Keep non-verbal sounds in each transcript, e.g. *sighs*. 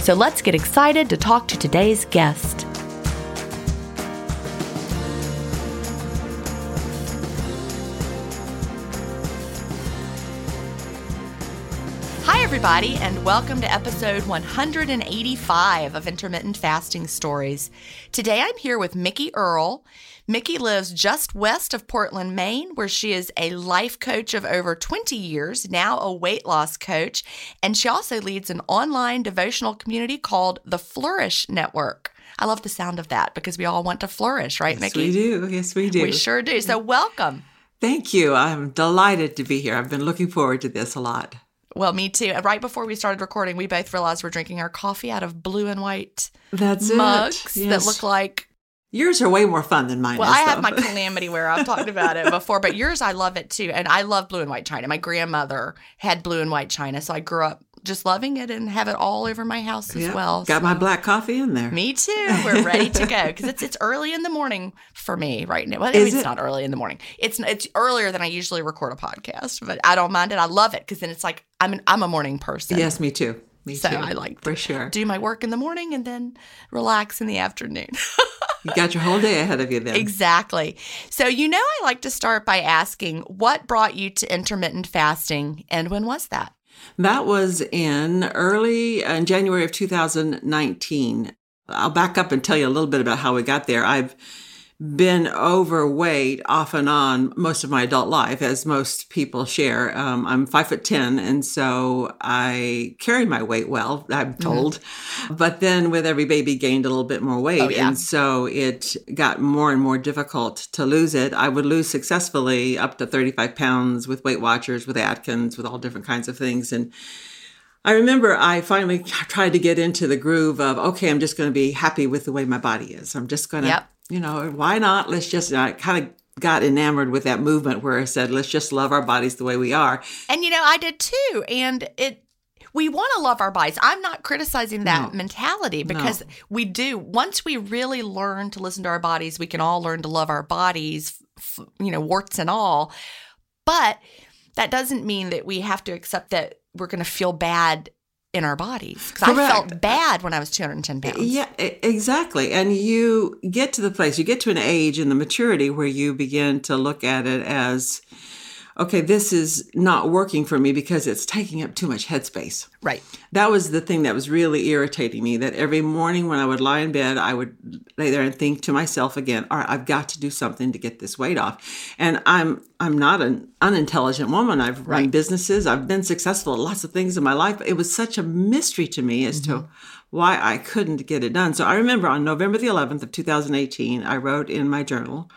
So let's get excited to talk to today's guest. Hi, everybody, and welcome to episode 185 of Intermittent Fasting Stories. Today I'm here with Mickey Earl. Mickey lives just west of Portland, Maine, where she is a life coach of over 20 years, now a weight loss coach, and she also leads an online devotional community called the Flourish Network. I love the sound of that because we all want to flourish, right, yes, Mickey? Yes, we do. Yes, we do. We sure do. So, welcome. Thank you. I'm delighted to be here. I've been looking forward to this a lot. Well, me too. Right before we started recording, we both realized we're drinking our coffee out of blue and white That's mugs it. that look like Yours are way more fun than mine. Well, is, I have my *laughs* calamity wear. I've talked about it before, but yours, I love it too. And I love blue and white china. My grandmother had blue and white china, so I grew up just loving it and have it all over my house as Yeah, well. Got So- my black coffee in there. Me too. We're ready to go because it's it's early in the morning for me right now. Well, I Is mean, it's it? not early in the morning. It's it's earlier than I usually record a podcast, but I don't mind it. I love it because then it's like I'm an, I'm a morning person. Yes, me too. Me So too. I like for sure. Do my work in the morning and then relax in the afternoon. *laughs* You got your whole day ahead of you then. Exactly. So, you know, I like to start by asking what brought you to intermittent fasting and when was that? That was in early uh, in January of 2019. I'll back up and tell you a little bit about how we got there. I've been overweight off and on most of my adult life, as most people share. Um, I'm five foot ten, and so I carry my weight well. I'm told, but then with every baby, gained a little bit more weight, Oh, yeah. and so it got more and more difficult to lose it. I would lose successfully up to 35 pounds with Weight Watchers, with Atkins, with all different kinds of things, and I remember I finally tried to get into the groove of, okay, I'm just going to be happy with the way my body is. I'm just going to, Yep. You know, why not? Let's just, I kind of got enamored with that movement where I said, let's just love our bodies the way we are. And you know, I did too. And it we want to love our bodies. I'm not criticizing that No. mentality because No. we do. Once we really learn to listen to our bodies, we can all learn to love our bodies, you know, warts and all. But that doesn't mean that we have to accept that we're going to feel bad in our bodies. Because I felt bad when I was 210 pounds. Yeah, exactly. And you get to the place, you get to an age in the maturity where you begin to look at it as, okay, this is not working for me because it's taking up too much headspace. Right. That was the thing that was really irritating me. That every morning when I would lie in bed, I would lay there and think to myself again, "All right, I've got to do something to get this weight off." And I'm I'm not an unintelligent woman. I've run Right. businesses. I've been successful at lots of things in my life. It was such a mystery to me as to why I couldn't get it done. So I remember on November the 11th of 2018, I wrote in my journal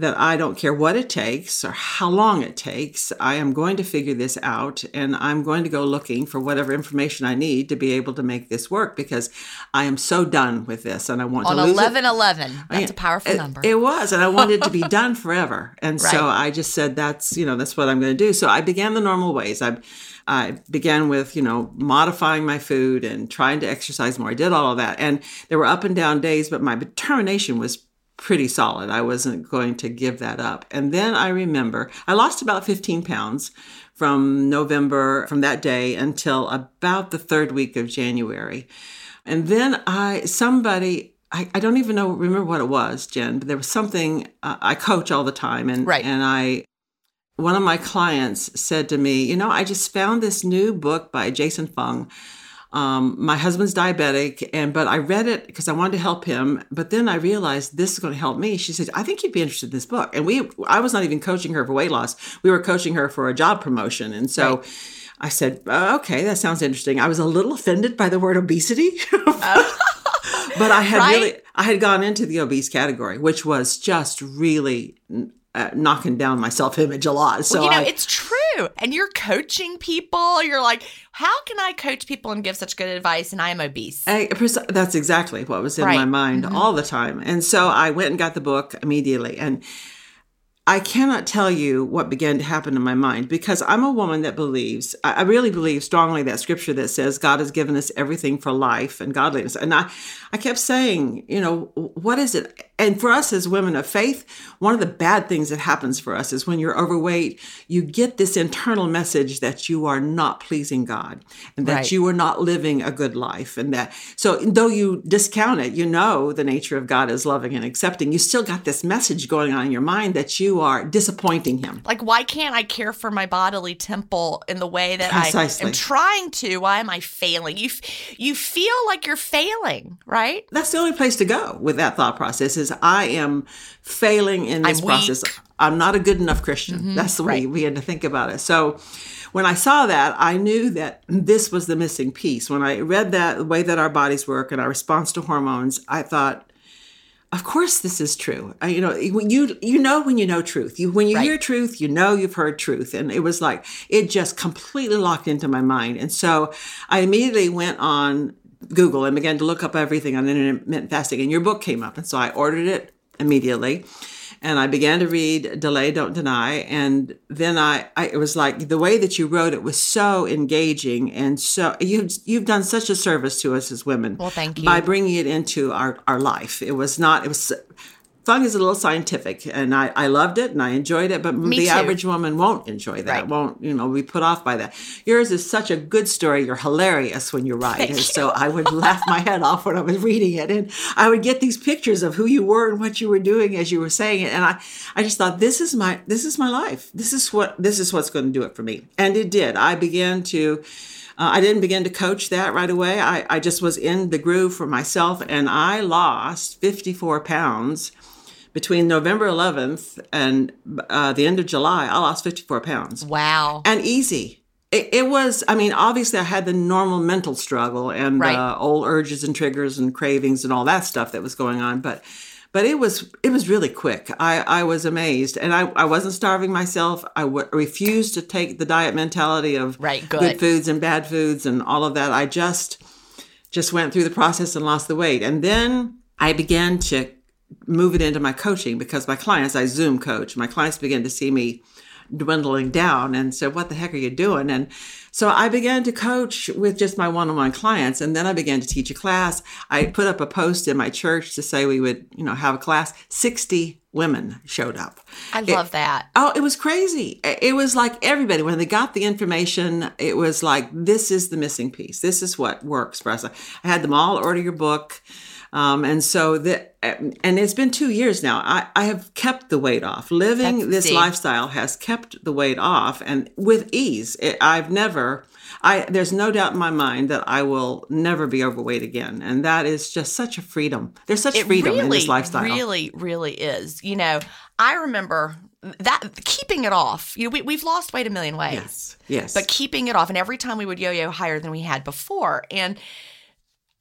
that I don't care what it takes or how long it takes. I am going to figure this out and I'm going to go looking for whatever information I need to be able to make this work because I am so done with this and I want On to lose it. 11 11. That's a powerful It- number. It was, and I *laughs* wanted it to be done forever. And so I just said, "That's you know, that's what I'm going to do." So I began the normal ways. I, I began with you know modifying my food and trying to exercise more. I did all of that, and there were up and down days, but my determination was pretty solid. I wasn't going to give that up. And then I remember I lost about 15 pounds from November from that day until about the third week of January. And then I somebody I, I don't even know remember what it was, Gin, but there was something uh, I coach all the time and Right. and I one of my clients said to me, you know, I just found this new book by Jason Fung. Um, my husband's diabetic, and but I read it because I wanted to help him. But then I realized this is going to help me. She said, "I think you'd be interested in this book." And we, I was not even coaching her for weight loss. We were coaching her for a job promotion, and so. I said, "Uh, okay, that sounds interesting. I was a little offended by the word obesity. *laughs* but I had Right? really, I had gone into the obese category, which was just really uh, knocking down my self image a lot. So you know, I, it's true. And you're coaching people. You're like, how can I coach people and give such good advice? And I am obese. I, that's exactly what was in Right. my mind all the time. And so I went and got the book immediately. And I cannot tell you what began to happen in my mind because I'm a woman that believes, I I really believe strongly that scripture that says God has given us everything for life and godliness. And I, I kept saying, you know, what is it? And for us as women of faith, one of the bad things that happens for us is when you're overweight, you get this internal message that you are not pleasing God and that Right. you are not living a good life. And that, so though you discount it, you know the nature of God is loving and accepting, you still got this message going on in your mind that you are disappointing Him. Like, why can't I care for my bodily temple in the way that I am trying to? Why am I failing? You, f- you feel like you're failing, right? That's the only place to go with that thought process is I am failing in this I'm process. weak. I'm not a good enough Christian. Mm-hmm. That's the way we had to think about it. So when I saw that, I knew that this was the missing piece. When I read that, the way that our bodies work and our response to hormones, I thought, of course this is true. I, you know, when you you know when you know truth. You when you Right. hear truth, you know you've heard truth, and it was like it just completely locked into my mind. And so I immediately went on Google and began to look up everything on intermittent fasting, and your book came up, and so I ordered it immediately. And I began to read Delay, Don't Deny. And then I, I, it was like the way that you wrote it was so engaging. And so you've, you've done such a service to us as women. Well, thank you. By bringing it into our, our life. It was not, it was, Fung is a little scientific and I, I loved it and I enjoyed it, but the too. average woman won't enjoy that, Right. won't, you know, be put off by that. Yours is such a good story. You're hilarious when you write. Thank and you. so I would laugh my head off when I was reading it. And I would get these pictures of who you were and what you were doing as you were saying it. And I, I just thought, this is my, this is my life. This is what, this is what's going to do it for me. And it did. I began to, uh, I didn't begin to coach that right away. I, I just was in the groove for myself and I lost 54 pounds between November 11th and uh, the end of July. I lost 54 pounds Wow. and easy. It, it was, I mean, obviously I had the normal mental struggle and Right. uh, old urges and triggers and cravings and all that stuff that was going on. But, but it was, it was really quick. I, I was amazed and I, I wasn't starving myself. I w- refused to take the diet mentality of Right, good good. foods and bad foods and all of that. I just, just went through the process and lost the weight. And then I began to move it into my coaching because my clients, I Zoom coach, my clients begin to see me dwindling down and said, What the heck are you doing? And so I began to coach with just my one on one clients. And then I began to teach a class. I put up a post in my church to say we would, you know, have a class. 60 women showed up. I love it, that. Oh, it was crazy. It was like everybody, when they got the information, it was like, this is the missing piece. This is what works for us. I had them all order your book. Um, and so the and it's been two years now. I, I have kept the weight off. Living That's this lifestyle has kept the weight off and with ease. It, I've never I there's no doubt in my mind that I will never be overweight again. And that is just such a freedom. There's such it freedom really, in this lifestyle. It really, really is. You know, I remember that keeping it off. You know, we, we've lost weight a million ways. Yes. Yes. But keeping it off. And every time we would yo-yo higher than we had before. And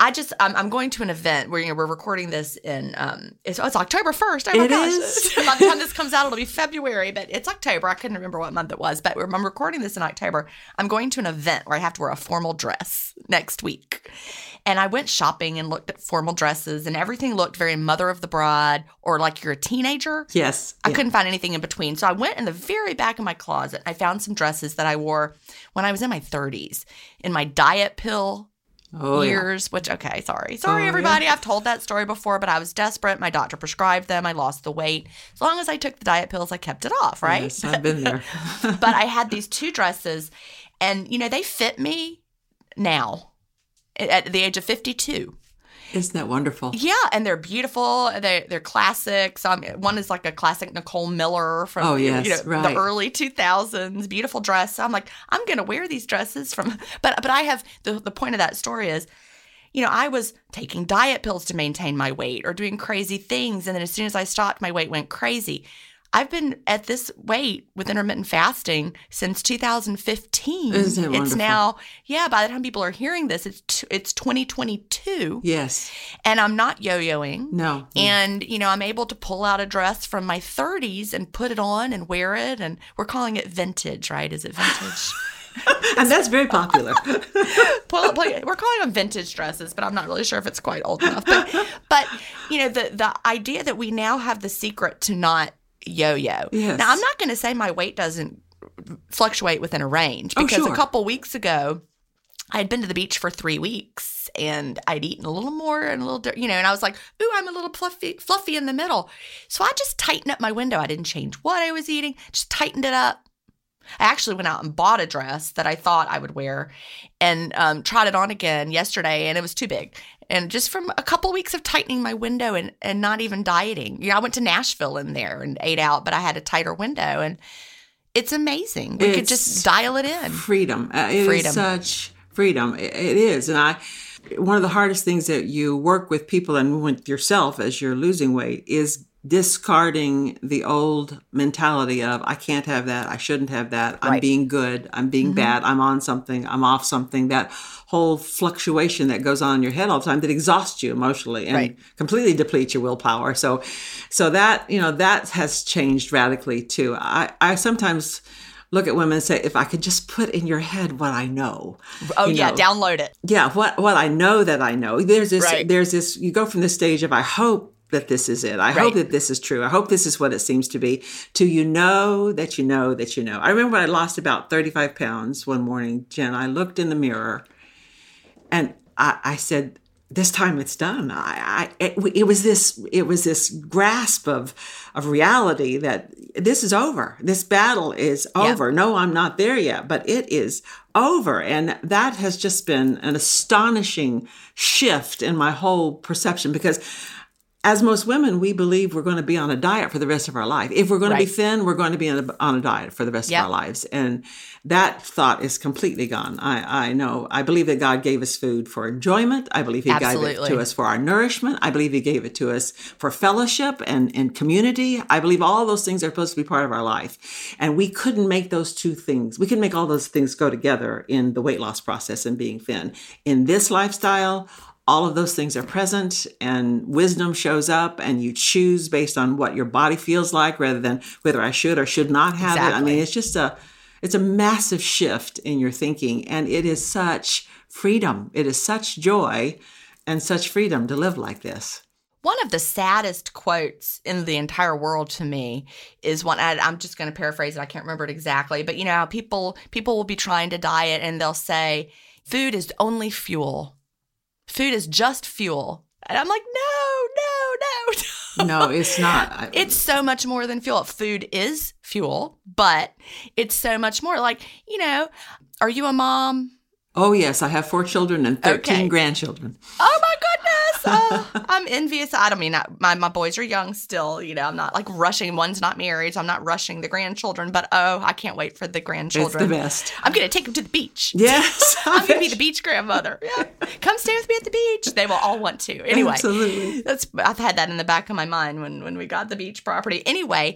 I just I'm, I'm, going to an event where you know, we're recording this in um it's, oh, it's October first. Oh my it gosh! Is. *laughs* By the time this comes out, it'll be February, but it's October. I couldn't remember what month it was, but I'm recording this in October. I'm going to an event where I have to wear a formal dress next week, and I went shopping and looked at formal dresses, and everything looked very mother of the bride or like you're a teenager. Yes, I yeah. couldn't find anything in between, so I went in the very back of my closet. I found some dresses that I wore when I was in my 30s in my diet pill oh, years, yeah. which, okay, sorry. Sorry, oh, everybody. Yeah. I've told that story before, but I was desperate. My doctor prescribed them. I lost the weight. As long as I took the diet pills, I kept it off, right? Yes, I've been there. *laughs* but I had these two dresses, and, you know, they fit me now at the age of 52. Isn't that wonderful? Yeah, and they're beautiful. They they're classics. Um, one is like a classic Nicole Miller from oh yes, you know, right. the early two thousands. Beautiful dress. So I'm like, I'm gonna wear these dresses from. But but I have the the point of that story is, you know, I was taking diet pills to maintain my weight or doing crazy things, and then as soon as I stopped, my weight went crazy. I've been at this weight with intermittent fasting since 2015. Isn't it wonderful? It's now, yeah. By the time people are hearing this, it's t- it's 2022. Yes, and I'm not yo-yoing. No, mm. and you know I'm able to pull out a dress from my 30s and put it on and wear it, and we're calling it vintage, right? Is it vintage? *laughs* and that's very popular. *laughs* we're calling them vintage dresses, but I'm not really sure if it's quite old enough. But, but you know, the the idea that we now have the secret to not yo-yo. Yes. Now I'm not going to say my weight doesn't fluctuate within a range Oh, because sure. a couple weeks ago I had been to the beach for three weeks and I'd eaten a little more and a little, you know, and I was like, ooh, I'm a little fluffy, fluffy in the middle. So I just tightened up my window. I didn't change what I was eating, just tightened it up. I actually went out and bought a dress that I thought I would wear and um, tried it on again yesterday, and it was too big. And just from a couple of weeks of tightening my window and, and not even dieting, you know, I went to Nashville in there and ate out, but I had a tighter window. And it's amazing. We It's could just dial it in. freedom. Uh, it is Freedom. such freedom. It, it is, and I. One of the hardest things that you work with people and with yourself as you're losing weight is discarding the old mentality of I can't have that, I shouldn't have that, I'm Mm-hmm. being good, I'm being bad, I'm on something, I'm off something. That whole fluctuation that goes on in your head all the time that exhausts you emotionally and Right. completely depletes your willpower. So so that, you know, that has changed radically too. I, I sometimes look at women and say, if I could just put in your head what I know. Oh, you yeah, know, download it. yeah, what what I know that I know. There's this Right. there's this you go from this stage of I hope that this is it. I Right. hope that this is true. I hope this is what it seems to be. To you know that you know that you know. I remember I lost about 35 pounds one morning, Gin. I looked in the mirror and I, I said, this time it's done. I, I it, it was this it was this grasp of of reality that this is over. This battle is Yeah. over. No, I'm not there yet, but it is over, and that has just been an astonishing shift in my whole perception because. As most women, we believe we're going to be on a diet for the rest of our life. If we're going to be thin, we're going to be on a, on a diet for the rest Yeah. of our lives. And that thought is completely gone. I, I know. I believe that God gave us food for enjoyment. I believe He gave it to us for our nourishment. I believe He gave it to us for fellowship and, and community. I believe all those things are supposed to be part of our life. And we couldn't make those two things. We can make all those things go together in the weight loss process and being thin. In this lifestyle, all of those things are present and wisdom shows up and you choose based on what your body feels like rather than whether I should or should not have it. I mean, it's just a it's a massive shift in your thinking and it is such freedom. It is such joy and such freedom to live like this. One of the saddest quotes in the entire world to me is one. I, I'm just going to paraphrase it. I can't remember it exactly, but you know people people will be trying to diet and they'll say, "Food is only fuel. Food is just fuel." And I'm like, no, no, no. *laughs* no, it's not. *laughs* It's so much more than fuel. Food is fuel, but it's so much more. Like, you know, are you a mom? Oh, yes. I have four children and 13 okay. grandchildren. Oh, my goodness. Oh, *laughs* I'm envious. I don't mean. My, my boys are young still. You know, I'm not like rushing. One's not married, so I'm not rushing the grandchildren. But oh, I can't wait for the grandchildren. It's the best. I'm going to take them to the beach. *laughs* Yes. *laughs* I'm going to be the beach grandmother. Yeah. Come stay with me at the beach. They will all want to. Anyway. Absolutely. That's, I've had that in the back of my mind when, when we got the beach property. Anyway,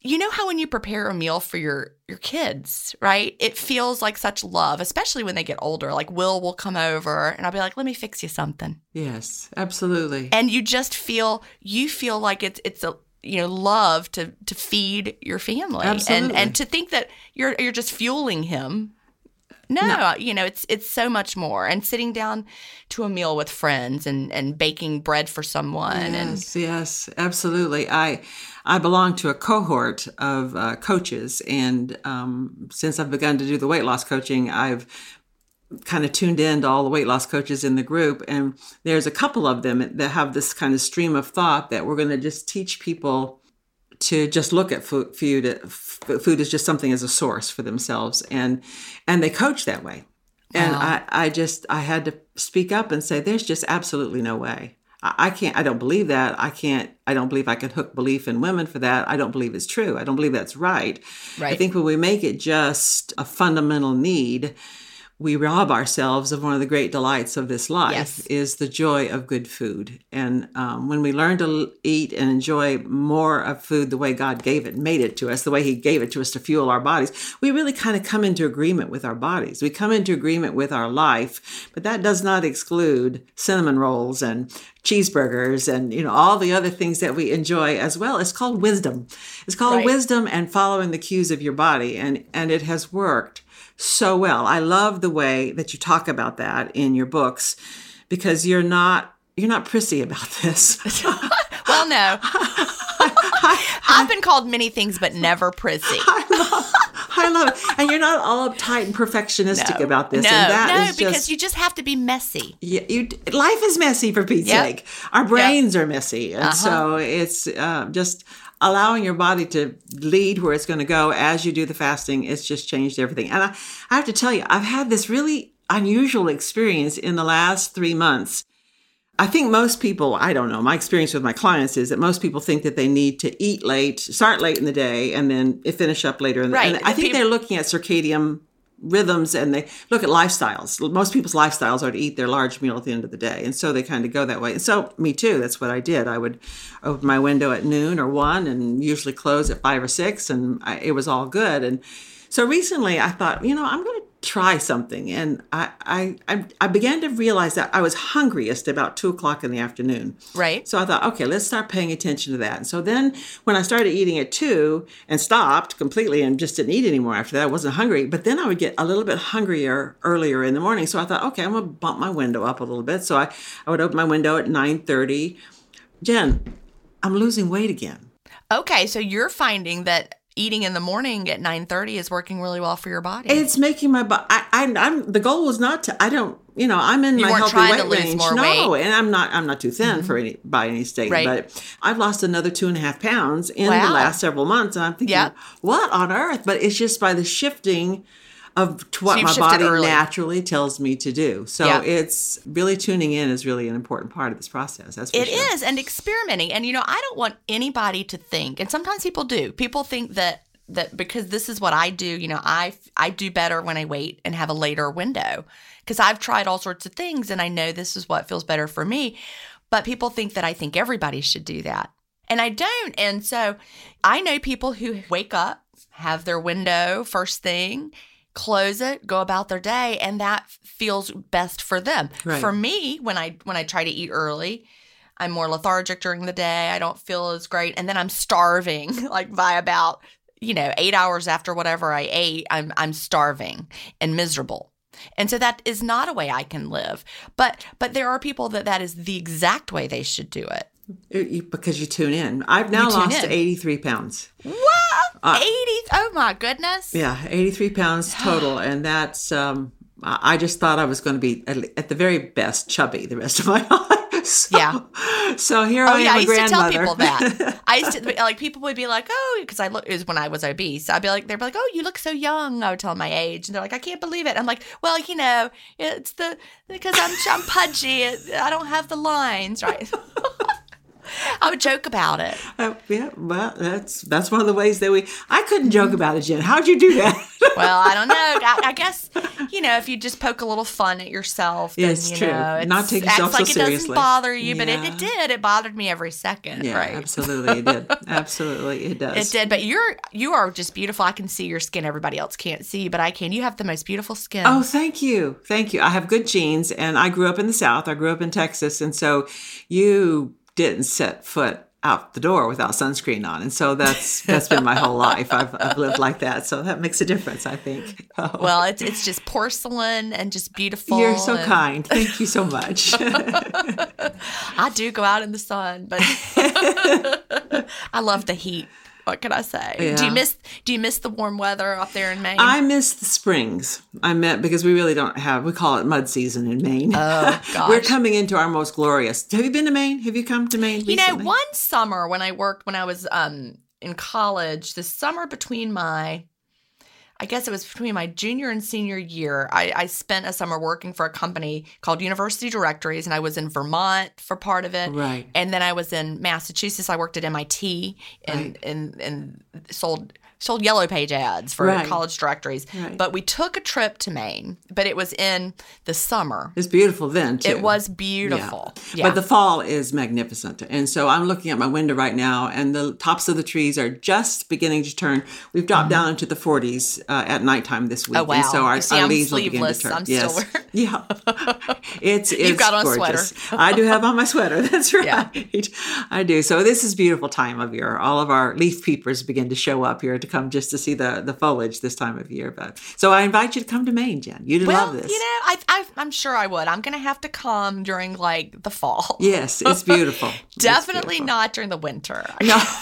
you know how when you prepare a meal for your your kids, right? It feels like such love, especially when they get older. Like Will will come over and I'll be like, "Let me fix you something." Yes, absolutely. And you just feel you feel like it's it's a you know love to to feed your family absolutely. and and to think that you're you're just fueling him no, no, you know, it's it's so much more. And sitting down to a meal with friends and and baking bread for someone. Yes, and yes, absolutely. I I belong to a cohort of uh, coaches, and um, since I've begun to do the weight loss coaching, I've kind of tuned in to all the weight loss coaches in the group and there's a couple of them that have this kind of stream of thought that we're going to just teach people to just look at food, food food is just something as a source for themselves and and they coach that way. And. I, I just i had to speak up and say there's just absolutely no way. I, I can't i don't believe that. I can't i don't believe i can hook belief in women for that. I don't believe it's true. I don't believe that's right, right. i think when we make it just a fundamental need we rob ourselves of one of the great delights of this life yes. is the joy of good food and um, when we learn to eat and enjoy more of food the way god gave it made it to us the way he gave it to us to fuel our bodies we really kind of come into agreement with our bodies we come into agreement with our life but that does not exclude cinnamon rolls and cheeseburgers and you know all the other things that we enjoy as well it's called wisdom it's called right. wisdom and following the cues of your body and and it has worked so well. I love the way that you talk about that in your books because you're not you're not prissy about this. *laughs* *laughs* well, no. I've been called many things, but never prissy. I love, I love it. And you're not all uptight and perfectionistic no, about this. No, and that no, is because just, you just have to be messy. Yeah, you. Life is messy for Pete's yep. sake. Our brains yep. are messy, and uh-huh. so it's uh, just. Allowing your body to lead where it's going to go as you do the fasting, it's just changed everything. And I, I have to tell you, I've had this really unusual experience in the last three months. I think most people, I don't know, my experience with my clients is that most people think that they need to eat late, start late in the day, and then finish up later. In the, Right. I think peop- they're looking at circadian rhythms and they look at lifestyles. Most people's lifestyles are to eat their large meal at the end of the day. And so they kind of go that way. And so me too, that's what I did. I would open my window at noon or one and usually close at five or six and I, it was all good. And so recently I thought, you know, I'm going to try something. And I, I, I, began to realize that I was hungriest about two o'clock in the afternoon. Right. So I thought, okay, let's start paying attention to that. And so then when I started eating at two and stopped completely and just didn't eat anymore after that, I wasn't hungry. But then I would get a little bit hungrier earlier in the morning. So I thought, okay, I'm gonna bump my window up a little bit. So I, I would open my window at 9:30. Gin, I'm losing weight again. Okay, so you're finding that eating in the morning at 9:30 is working really well for your body. It's making my body. I, I, I'm the goal was not to. I don't. You know, I'm in You my healthy weight range. no, weight. Mm-hmm. and I'm not. I'm not too thin for any by any state. Right. But I've lost another two and a half pounds in the last several months, and I'm thinking, Yep. what on earth? But it's just by the shifting of to what you've my body early. naturally tells me to do. So Yeah. it's really tuning in is really an important part of this process. That's It sure. is, and experimenting. And you know, I don't want anybody to think, and sometimes people do. People think that that because this is what I do, you know, I I do better when I wait and have a later window because I've tried all sorts of things and I know this is what feels better for me. But people think that I think everybody should do that. And I don't. And so I know people who wake up, have their window first thing, close it, go about their day, and that feels best for them. Right. For me, when I when I try to eat early, I'm more lethargic during the day. I don't feel as great. And then I'm starving *laughs* like by about, you know, eight hours after whatever I ate, I'm I'm starving and miserable. And so that is not a way I can live. But but there are people that that is the exact way they should do it. It- you- because you tune in. I've now lost in. 83 pounds. What? 80? Oh my goodness. Uh, Yeah, 83 pounds *sighs* total. and that's, um, I just thought I was going to be at, at the very best chubby the rest of my *laughs* life. So, Yeah. So here Oh I yeah, am, I used to tell grandmother. people that. *laughs* I used to like people would be like, "Oh," because I look it was when I was obese. I'd be like, they'd be like, "Oh, you look so young." I would tell them my age, and they're like, "I can't believe it." I'm like, "Well, you know, it's the because I'm I'm pudgy. I don't have the lines, right?" *laughs* *laughs* I would joke about it. Uh, yeah, well, that's that's one of the ways that we. I couldn't joke about it, Gin. How'd you do that? *laughs* Well, I don't know. I, I *laughs* guess you know if you just poke a little fun at yourself. Then, It's you true. Know, Not take yourself so like it doesn't bother you, but it, it did. It bothered me every second. yeah, right. absolutely, it did. Absolutely, it does. It did, but you're you are just beautiful. I can see your skin. Everybody else can't see, but I can. You have the most beautiful skin. Oh, thank you. Thank you. I have good genes and I grew up in the South. I grew up in Texas. And so you didn't set foot out the door without sunscreen on. And so that's that's been my whole life. I've, I've lived like that. So that makes a difference, I think. Oh, *laughs* well, it's it's just porcelain and just beautiful. you're so and kind. Thank you so much. *laughs* I do go out in the sun, but *laughs* I love the heat. What can I say? Do you miss Do you miss the warm weather up there in Maine? I miss the springs. I meant because we really don't have, we call it mud season in Maine. Oh, *laughs* gosh. We're coming into our most glorious. Have you been to Maine? Have you come to Maine? You know, one summer when I worked when I was um in college, the summer between my I guess it was between my junior and senior year. I, I spent a summer working for a company called University Directories, and I was in Vermont for part of it. Right. And then I was in Massachusetts. I worked at MIT and Right. and, and sold sold yellow page ads for Right. college directories. Right. But we took a trip to Maine, but it was in the summer. It's beautiful then, too. It was beautiful. Yeah. But the fall is magnificent. And so I'm looking at my window right now, and the tops of the trees are just beginning to turn. We've dropped down into the 40s uh, at nighttime this week. Mm-hmm. Oh, And so our, see, our leaves will begin to turn. I'm still yes. wearing- *laughs* Yeah. *laughs* It's, it's got on a gorgeous. I do have on my sweater. *laughs* That's right. Yeah. I do. So this is beautiful time of year. All of our leaf peepers begin to show up here to come just to see the, the foliage this time of year. But so I invite you to come to Maine, Gin. You'd well, love this. you know, I, I, I'm sure I would. I'm going to have to come during like the fall. yes, it's *laughs* beautiful. It's Definitely beautiful. not during the winter. No. *laughs*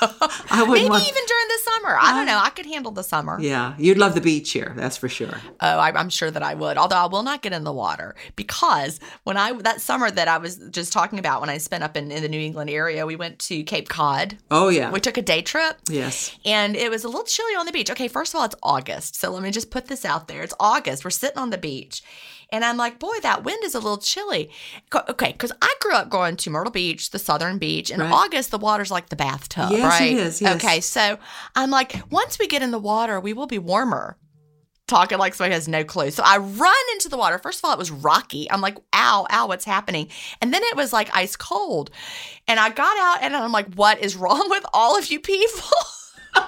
*laughs* I wouldn't Maybe want. even during the summer. I don't know. I could handle the summer. yeah, you'd love the beach here. That's for sure. Oh, I, I'm sure that I would. Although I will not get in the water because when I that summer that I was just talking about when I spent up in, in the New England area, we went to Cape Cod. Oh yeah. We took a day trip. yes. And it was a little chilly on the beach. Okay, first of all, it's August. So let me just put this out there. It's August. We're sitting on the beach. And I'm like, boy, that wind is a little chilly. Okay, because I grew up going to Myrtle Beach, the southern beach. In Right. August, the water's like the bathtub, Yes, right? is, yes. Okay, so I'm like, once we get in the water, we will be warmer. Talking like somebody has no clue. So I run into the water. First of all, it was rocky. I'm like, ow, ow, what's happening? And then it was like ice cold. And I got out and I'm like, what is wrong *laughs* with all of you people? *laughs*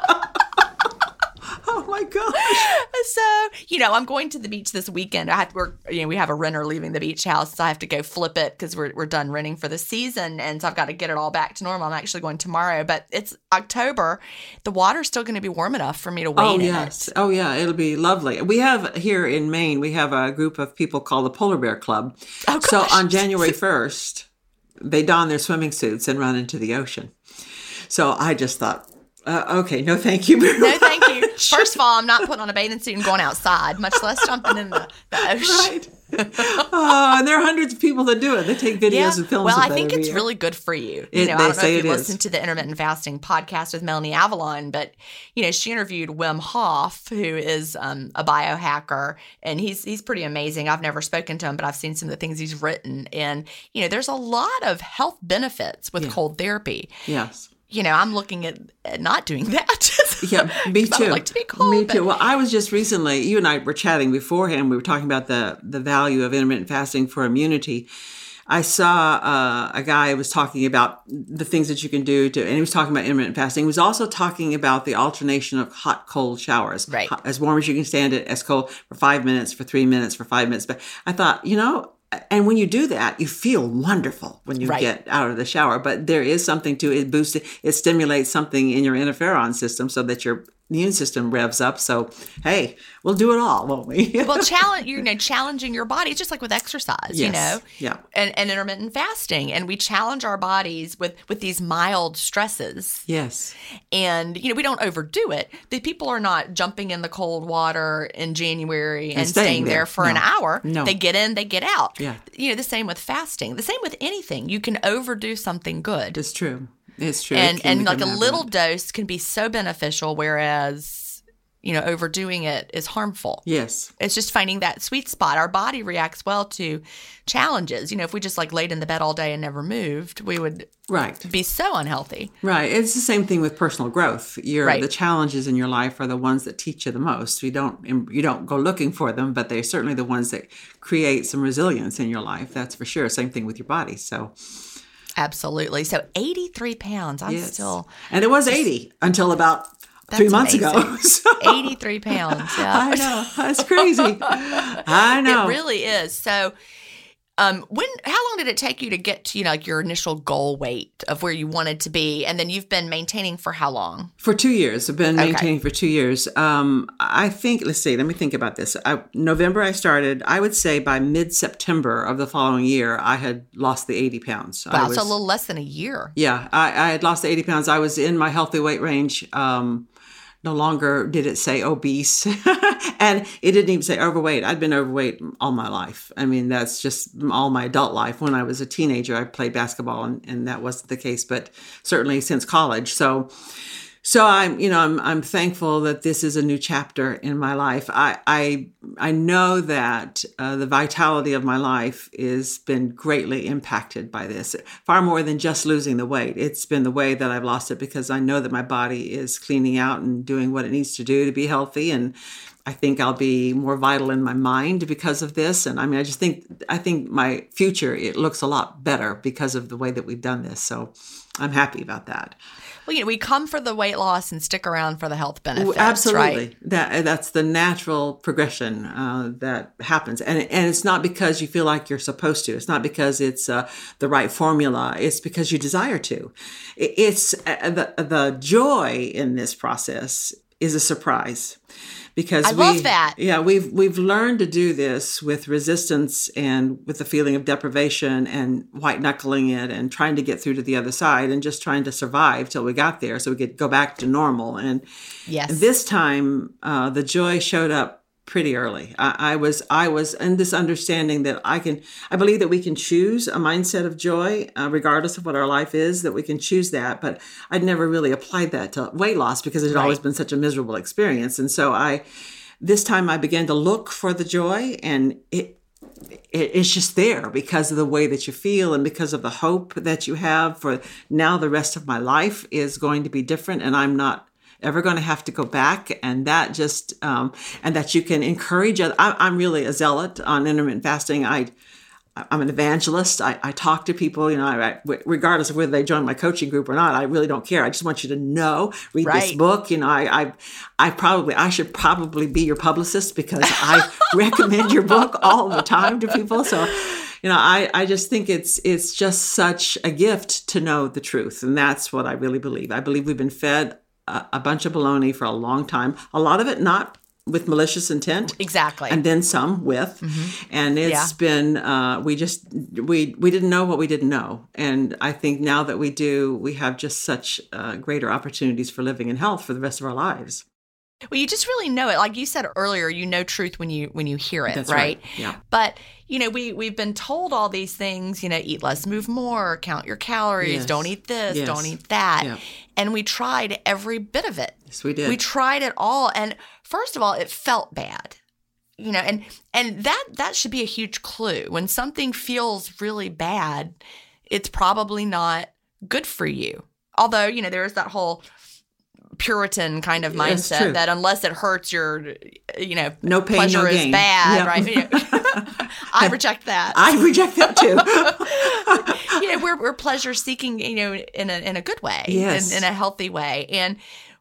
*laughs* Oh my gosh. *gasps* so you know i'm going to the beach this weekend i have to work you know we have a renter leaving the beach house so i have to go flip it because we're, we're done renting for the season and so i've got to get it all back to normal i'm actually going tomorrow but it's october the water's still going to be warm enough for me to wade Oh yes. it Oh yeah. It'll be lovely. We have here in Maine. We have a group of people called the Polar Bear Club. Oh, so on January first, they don their swimming suits and run into the ocean. So I just thought, uh, okay, no, thank you. no *laughs* thank you. First of all i'm not putting on a bathing suit and going outside much less jumping in the, the *laughs* ocean Right. oh, and there are hundreds of people that do it. They take videos and films. Well, I think it's year. really good for you. It- you know, they I don't know if you listened to the intermittent fasting podcast with Melanie Avalon, but you know, she interviewed Wim Hof, who is um, a biohacker, and he's he's pretty amazing. I've never spoken to him, but I've seen some of the things he's written, and you know, there's a lot of health benefits with Yeah. cold therapy. yes. You know, I'm looking at, at not doing *laughs* that. Yeah, *laughs* me too. like to be cold. Me but- too. Well, I was just recently. You and I were chatting beforehand. We were talking about the the value of intermittent fasting for immunity. I saw uh, a guy was talking about the things that you can do to, and he was talking about intermittent fasting. He was also talking about the alternation of hot cold showers, Right. Hot- as warm as you can stand it, as cold for five minutes, for three minutes, for five minutes. But I thought, you know. And when you do that, you feel wonderful when you Right. get out of the shower. But there is something to it. Boosts it. It stimulates something in your interferon system so that your immune system revs up. So hey, we'll do it all, won't we? *laughs* well, challenge you know, challenging your body. It's just like with exercise, you know. Yeah. and, and intermittent fasting and we challenge our bodies with with these mild stresses yes. and you know we don't overdo it the people are not jumping in the cold water in january and, staying staying, there, there. for an hour No. they get in they get out Yeah. you know the same with fasting the same with anything you can overdo something good It's true. It's true. And can and like a become little dose can be so beneficial whereas you know overdoing it is harmful Yes. it's just finding that sweet spot. Our body reacts well to challenges. You know, if we just like laid in the bed all day and never moved, we would Right. be so unhealthy. Right. It's the same thing with personal growth. Your Right. the challenges in your life are the ones that teach you the most. You don't you don't go looking for them, but they're certainly the ones that create some resilience in your life. That's for sure. Same thing with your body. So Absolutely. So 83 pounds. I'm yes. still and it was eighty until about three That's months ago. *laughs* So, 83 pounds. Yeah. I know. That's crazy. *laughs* I know. It really is. So um when how long did it take you to get to you know like your initial goal weight of where you wanted to be and then you've been maintaining for how long? For two years, I've been Okay. maintaining for two years. Um, I think. Let's see. Let me think about this. I, November, I started. I would say by mid-September of the following year, I had lost the eighty pounds. I Wow, was, so a little less than a year. yeah, I, I had lost the eighty pounds. I was in my healthy weight range. Um, no longer did it say obese, *laughs* and it didn't even say overweight. I'd been overweight all my life. I mean, that's just all my adult life. When I was a teenager, I played basketball, and, and that wasn't the case. But certainly since college, so so I'm, you know, I'm I'm thankful that this is a new chapter in my life. I I I know that uh, the vitality of my life has been greatly impacted by this, far more than just losing the weight. It's been the way that I've lost it because I know that my body is cleaning out and doing what it needs to do to be healthy, and I think I'll be more vital in my mind because of this. And I mean, I just think I think my future it looks a lot better because of the way that we've done this. So I'm happy about that. Well, you know, we come for the weight loss and stick around for the health benefits. Absolutely, Right? that that's the natural progression uh, that happens, and and it's not because you feel like you're supposed to. It's not because it's uh, the right formula. It's because you desire to. It's uh, the the joy in this process is a surprise because I we, love that. Yeah, we've we've learned to do this with resistance and with the feeling of deprivation and white knuckling it and trying to get through to the other side and just trying to survive till we got there so we could go back to normal. And Yes. this time, uh, the joy showed up pretty early. I, I was I was in this understanding that I can I believe that we can choose a mindset of joy uh, regardless of what our life is that we can choose that. But I'd never really applied that to weight loss because it had always been such a miserable experience. And so I this time I began to look for the joy and it it, it's just there because of the way that you feel and because of the hope that you have for now the rest of my life is going to be different and i'm not ever going to have to go back and that just um, and that you can encourage other, I, i'm really a zealot on intermittent fasting i I'm an evangelist. I, I talk to people, you know, I, I- regardless of whether they join my coaching group or not. I really don't care. I just want you to know, read this book. You know, I, I, I probably, I should probably be your publicist because I *laughs* recommend your book all the time to people. So, you know, I, I just think it's, it's just such a gift to know the truth, and that's what I really believe. I believe we've been fed a, a bunch of baloney for a long time. A lot of it not with malicious intent exactly. and then some with and it's Yeah. been uh, we just we we didn't know what we didn't know and i think now that we do we have just such uh, greater opportunities for living in health for the rest of our lives well, you just really know it. Like you said earlier, you know truth when you when you hear it, right? right. Yeah. But you know, we we've been told all these things. You know, eat less, move more, count your calories, Yes. don't eat this, Yes. don't eat that, Yeah. and we tried every bit of it. yes we did We tried it all, and first of all, it felt bad. You know, and and that that should be a huge clue. When something feels really bad, it's probably not good for you. Although, you know, there's that whole Puritan kind of mindset that unless it hurts your, you know, No pain, pleasure no is gain. bad, Yep. right? You *laughs* know, I reject that. i reject that too *laughs* you know, we're, we're pleasure seeking, you know, in a in a good way, Yes. in, in a healthy way. And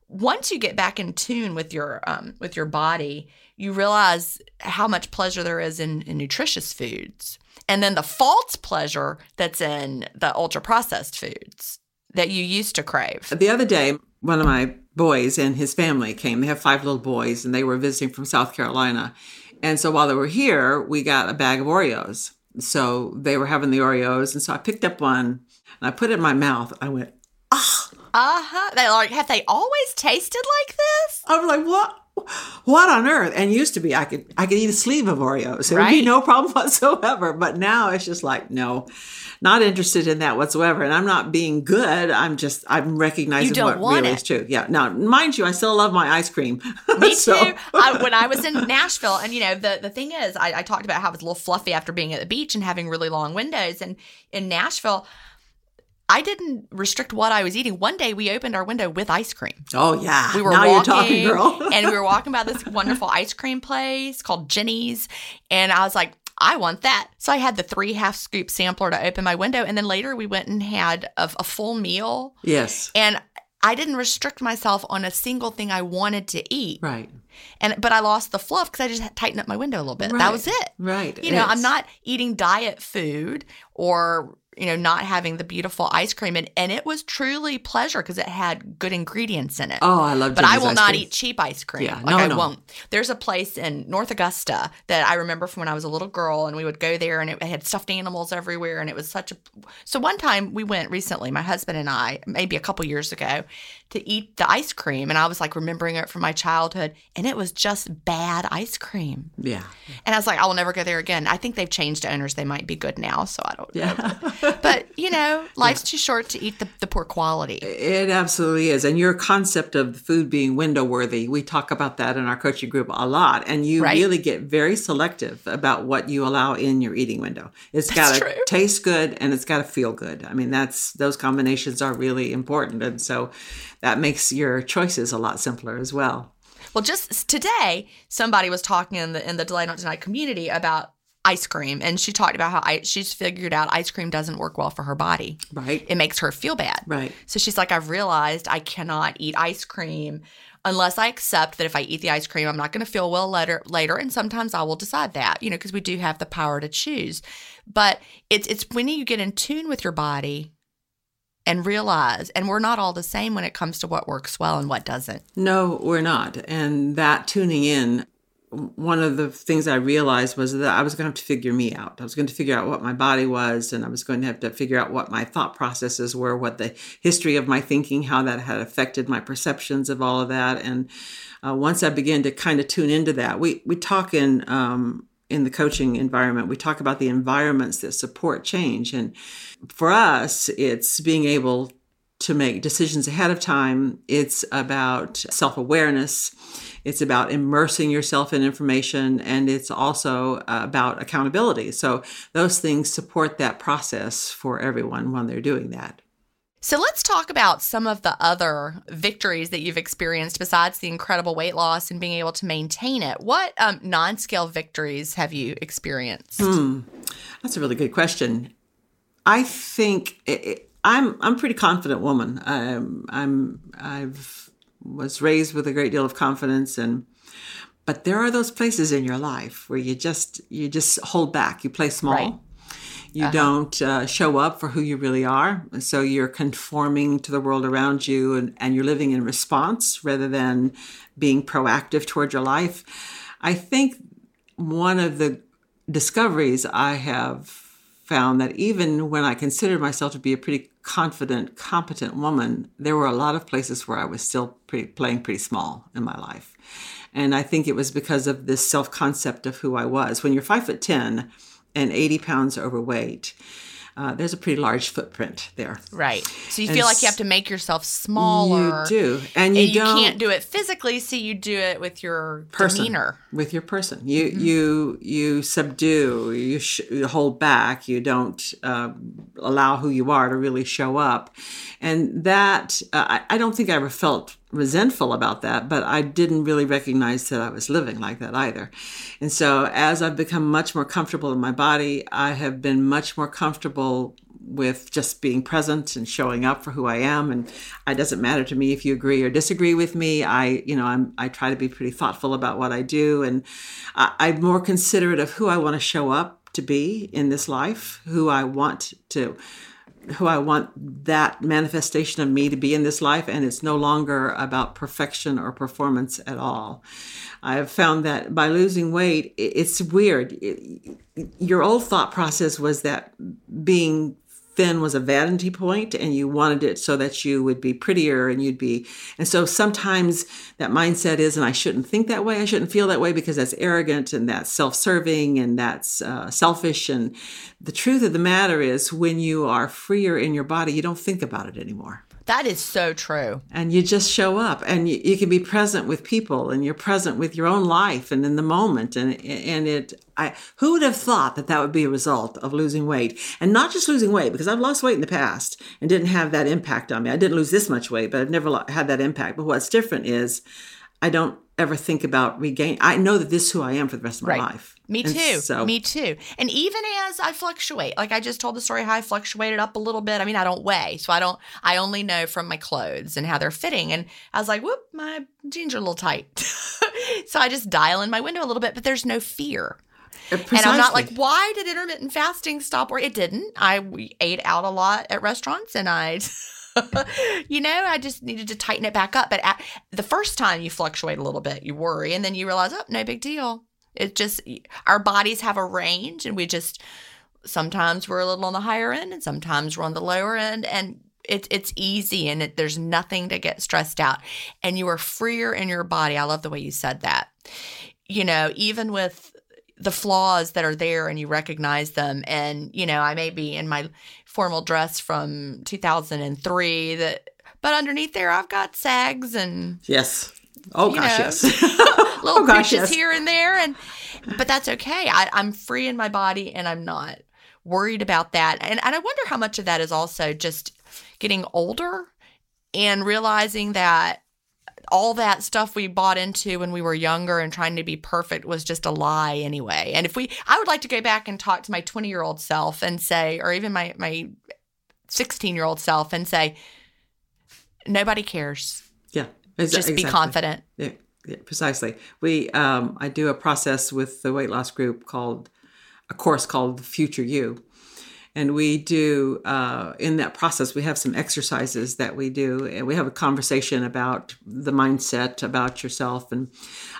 once you get back in tune with your um with your body, you realize how much pleasure there is in, in nutritious foods, and then the false pleasure that's in the ultra processed foods that you used to crave. the other day one of my boys and his family came they have five little boys and they were visiting from south carolina and so while they were here we got a bag of oreos so they were having the oreos and so i picked up one and i put it in my mouth i went Ah. Uh huh. They like have they always tasted like this? I was like, what? What on earth? And used to be, I could I could eat a sleeve of Oreos. It would be no problem *laughs* whatsoever. But now it's just like, no, not interested in that whatsoever. And I'm not being good. I'm just I'm recognizing You don't what want really it. is true. Yeah. Now, mind you, I still love my ice cream. *laughs* Me So- too. I, *laughs* when I was in Nashville, and you know, the the thing is, I, I talked about how it was a little fluffy after being at the beach and having really long windows. And in Nashville, I didn't restrict what I was eating. One day, we opened our window with ice cream. Oh yeah. We were now walking, you're talking, girl. *laughs* and we were walking by this wonderful ice cream place called Jeni's, and I was like. I want that. So I had the three half scoop sampler to open my window. And then later we went and had a, a full meal. yes. And I didn't restrict myself on a single thing I wanted to eat. Right. And but I lost the fluff because I just tightened up my window a little bit. That was it. Right. You know, I'm not eating diet food or you know not having the beautiful ice cream, and and it was truly pleasure because it had good ingredients in it. Oh, I love. But I will not cream. eat cheap ice cream. Yeah, like no, I no. won't. There's a place in North Augusta that I remember from when I was a little girl, and we would go there, and it had stuffed animals everywhere, and it was such a. So one time we went recently, my husband and I, maybe a couple years ago, to eat the ice cream, and I was like remembering it from my childhood, and it was just bad ice cream, Yeah. and I was like, I will never go there again. I think they've changed owners; they might be good now, so I don't. know. *laughs* But you know, *laughs* life's too short to eat the, the poor quality. It absolutely is. And your concept of food being window worthy, we talk about that in our coaching group a lot. And you Right. really get very selective about what you allow in your eating window. It's got to taste good and it's got to feel good. I mean, that's those combinations are really important. And so that makes your choices a lot simpler as well. Well, just today, somebody was talking in the in the Delay Don't Deny community about ice cream, and she talked about how I, she's figured out ice cream doesn't work well for her body. Right. It makes her feel bad. Right. So she's like, I've realized I cannot eat ice cream unless I accept that if I eat the ice cream, I'm not going to feel well later. Later, and sometimes I will decide that, you know, because we do have the power to choose. But it's it's when you get in tune with your body and realize, and we're not all the same when it comes to what works well and what doesn't. No, we're not. And that tuning in, one of the things I realized was that I was going to have to figure me out. I was going to figure out what my body was, and I was going to have to figure out what my thought processes were, what the history of my thinking, how that had affected my perceptions of all of that. And uh, once I began to kind of tune into that, we we talk in um, in the coaching environment, we talk about the environments that support change. And for us, it's being able to make decisions ahead of time. It's about self awareness. It's about immersing yourself in information. And it's also about accountability. So those things support that process for everyone when they're doing that. So let's talk about some of the other victories that you've experienced besides the incredible weight loss and being able to maintain it. What um, non scale victories have you experienced? Hmm. That's a really good question. I think it, it, I'm I'm a pretty confident woman. I'm I'm I've was raised with a great deal of confidence and but there are those places in your life where you just you just hold back. You play small. Right you uh-huh. don't uh, show up for who you really are. So you're conforming to the world around you and, and you're living in response rather than being proactive toward your life. I think one of the discoveries I have found that even when I considered myself to be a pretty confident, competent woman, there were a lot of places where I was still pretty, playing pretty small in my life. And I think it was because of this self concept of who I was. When you're five foot 10, and 80 pounds overweight, uh, there's a pretty large footprint there. Right. So you and feel like you have to make yourself smaller. You do, and you, and you can't do it physically, so you do it with your person, demeanor. With your person, you mm-hmm. you you subdue, you, sh- you, hold back, you don't uh, allow who you are to really show up, and that uh, I, I don't think I ever felt resentful about that, but I didn't really recognize that I was living like that either. And so as I've become much more comfortable in my body, I have been much more comfortable with just being present and showing up for who I am. And it doesn't matter to me if you agree or disagree with me. I you know I'm I try to be pretty thoughtful about what I do. And I, I'm more considerate of who I want to show up to be in this life who I want to who I want that manifestation of me to be in this life, and it's no longer about perfection or performance at all. I've found that by losing weight, it's weird. Your old thought process was that being thin was a vanity point and you wanted it so that you would be prettier and you'd be and so sometimes that mindset is and i shouldn't think that way i shouldn't feel that way because that's arrogant and that's self-serving and that's uh, selfish. And the truth of the matter is when you are freer in your body you don't think about it anymore that is so true. And you just show up and you, you, can be present with people and you're present with your own life and in the moment. And, and it, I, who would have thought that that would be a result of losing weight and not just losing weight because I've lost weight in the past and didn't have that impact on me. I didn't lose this much weight, but I've never had that impact. But what's different is I don't ever think about regain. I know that this is who I am for the rest of my right. life. Me too. So, Me too. And even as I fluctuate, like I just told the story how I fluctuated up a little bit. I mean, I don't weigh, so I don't. I only know from my clothes and how they're fitting. And I was like, whoop, my jeans are a little tight. *laughs* so I just dial in my window a little bit, but there's no fear. Precisely. Uh, and I'm not like, why did intermittent fasting stop? Or it didn't. I ate out a lot at restaurants, and I. *laughs* *laughs* you know, I just needed to tighten it back up. But at, the first time you fluctuate a little bit, you worry, and then you realize, oh, no big deal. It just our bodies have a range, and we just sometimes we're a little on the higher end, and sometimes we're on the lower end, and it's it's easy, and it, there's nothing to get stressed out, and you are freer in your body. I love the way you said that. You know, even with the flaws that are there and you recognize them. And you know i may be in my formal dress from 2003 that but underneath there I've got sags and yes. Oh gosh know, yes. *laughs* little *laughs* oh, gosh, yes. here and there and but that's okay. I, I'm free in my body and I'm not worried about that. And, and I wonder how much of that is also just getting older and realizing that all that stuff we bought into when we were younger and trying to be perfect was just a lie anyway. And if we, I would like to go back and talk to my 20 year old self and say, or even my, my 16 year old self and say, nobody cares. Yeah. Exa- just be confident. Yeah, yeah, precisely. We, um, I do a process with the weight loss group called, a course called the Future You And we do, uh, in that process, we have some exercises that we do, and we have a conversation about the mindset, about yourself. And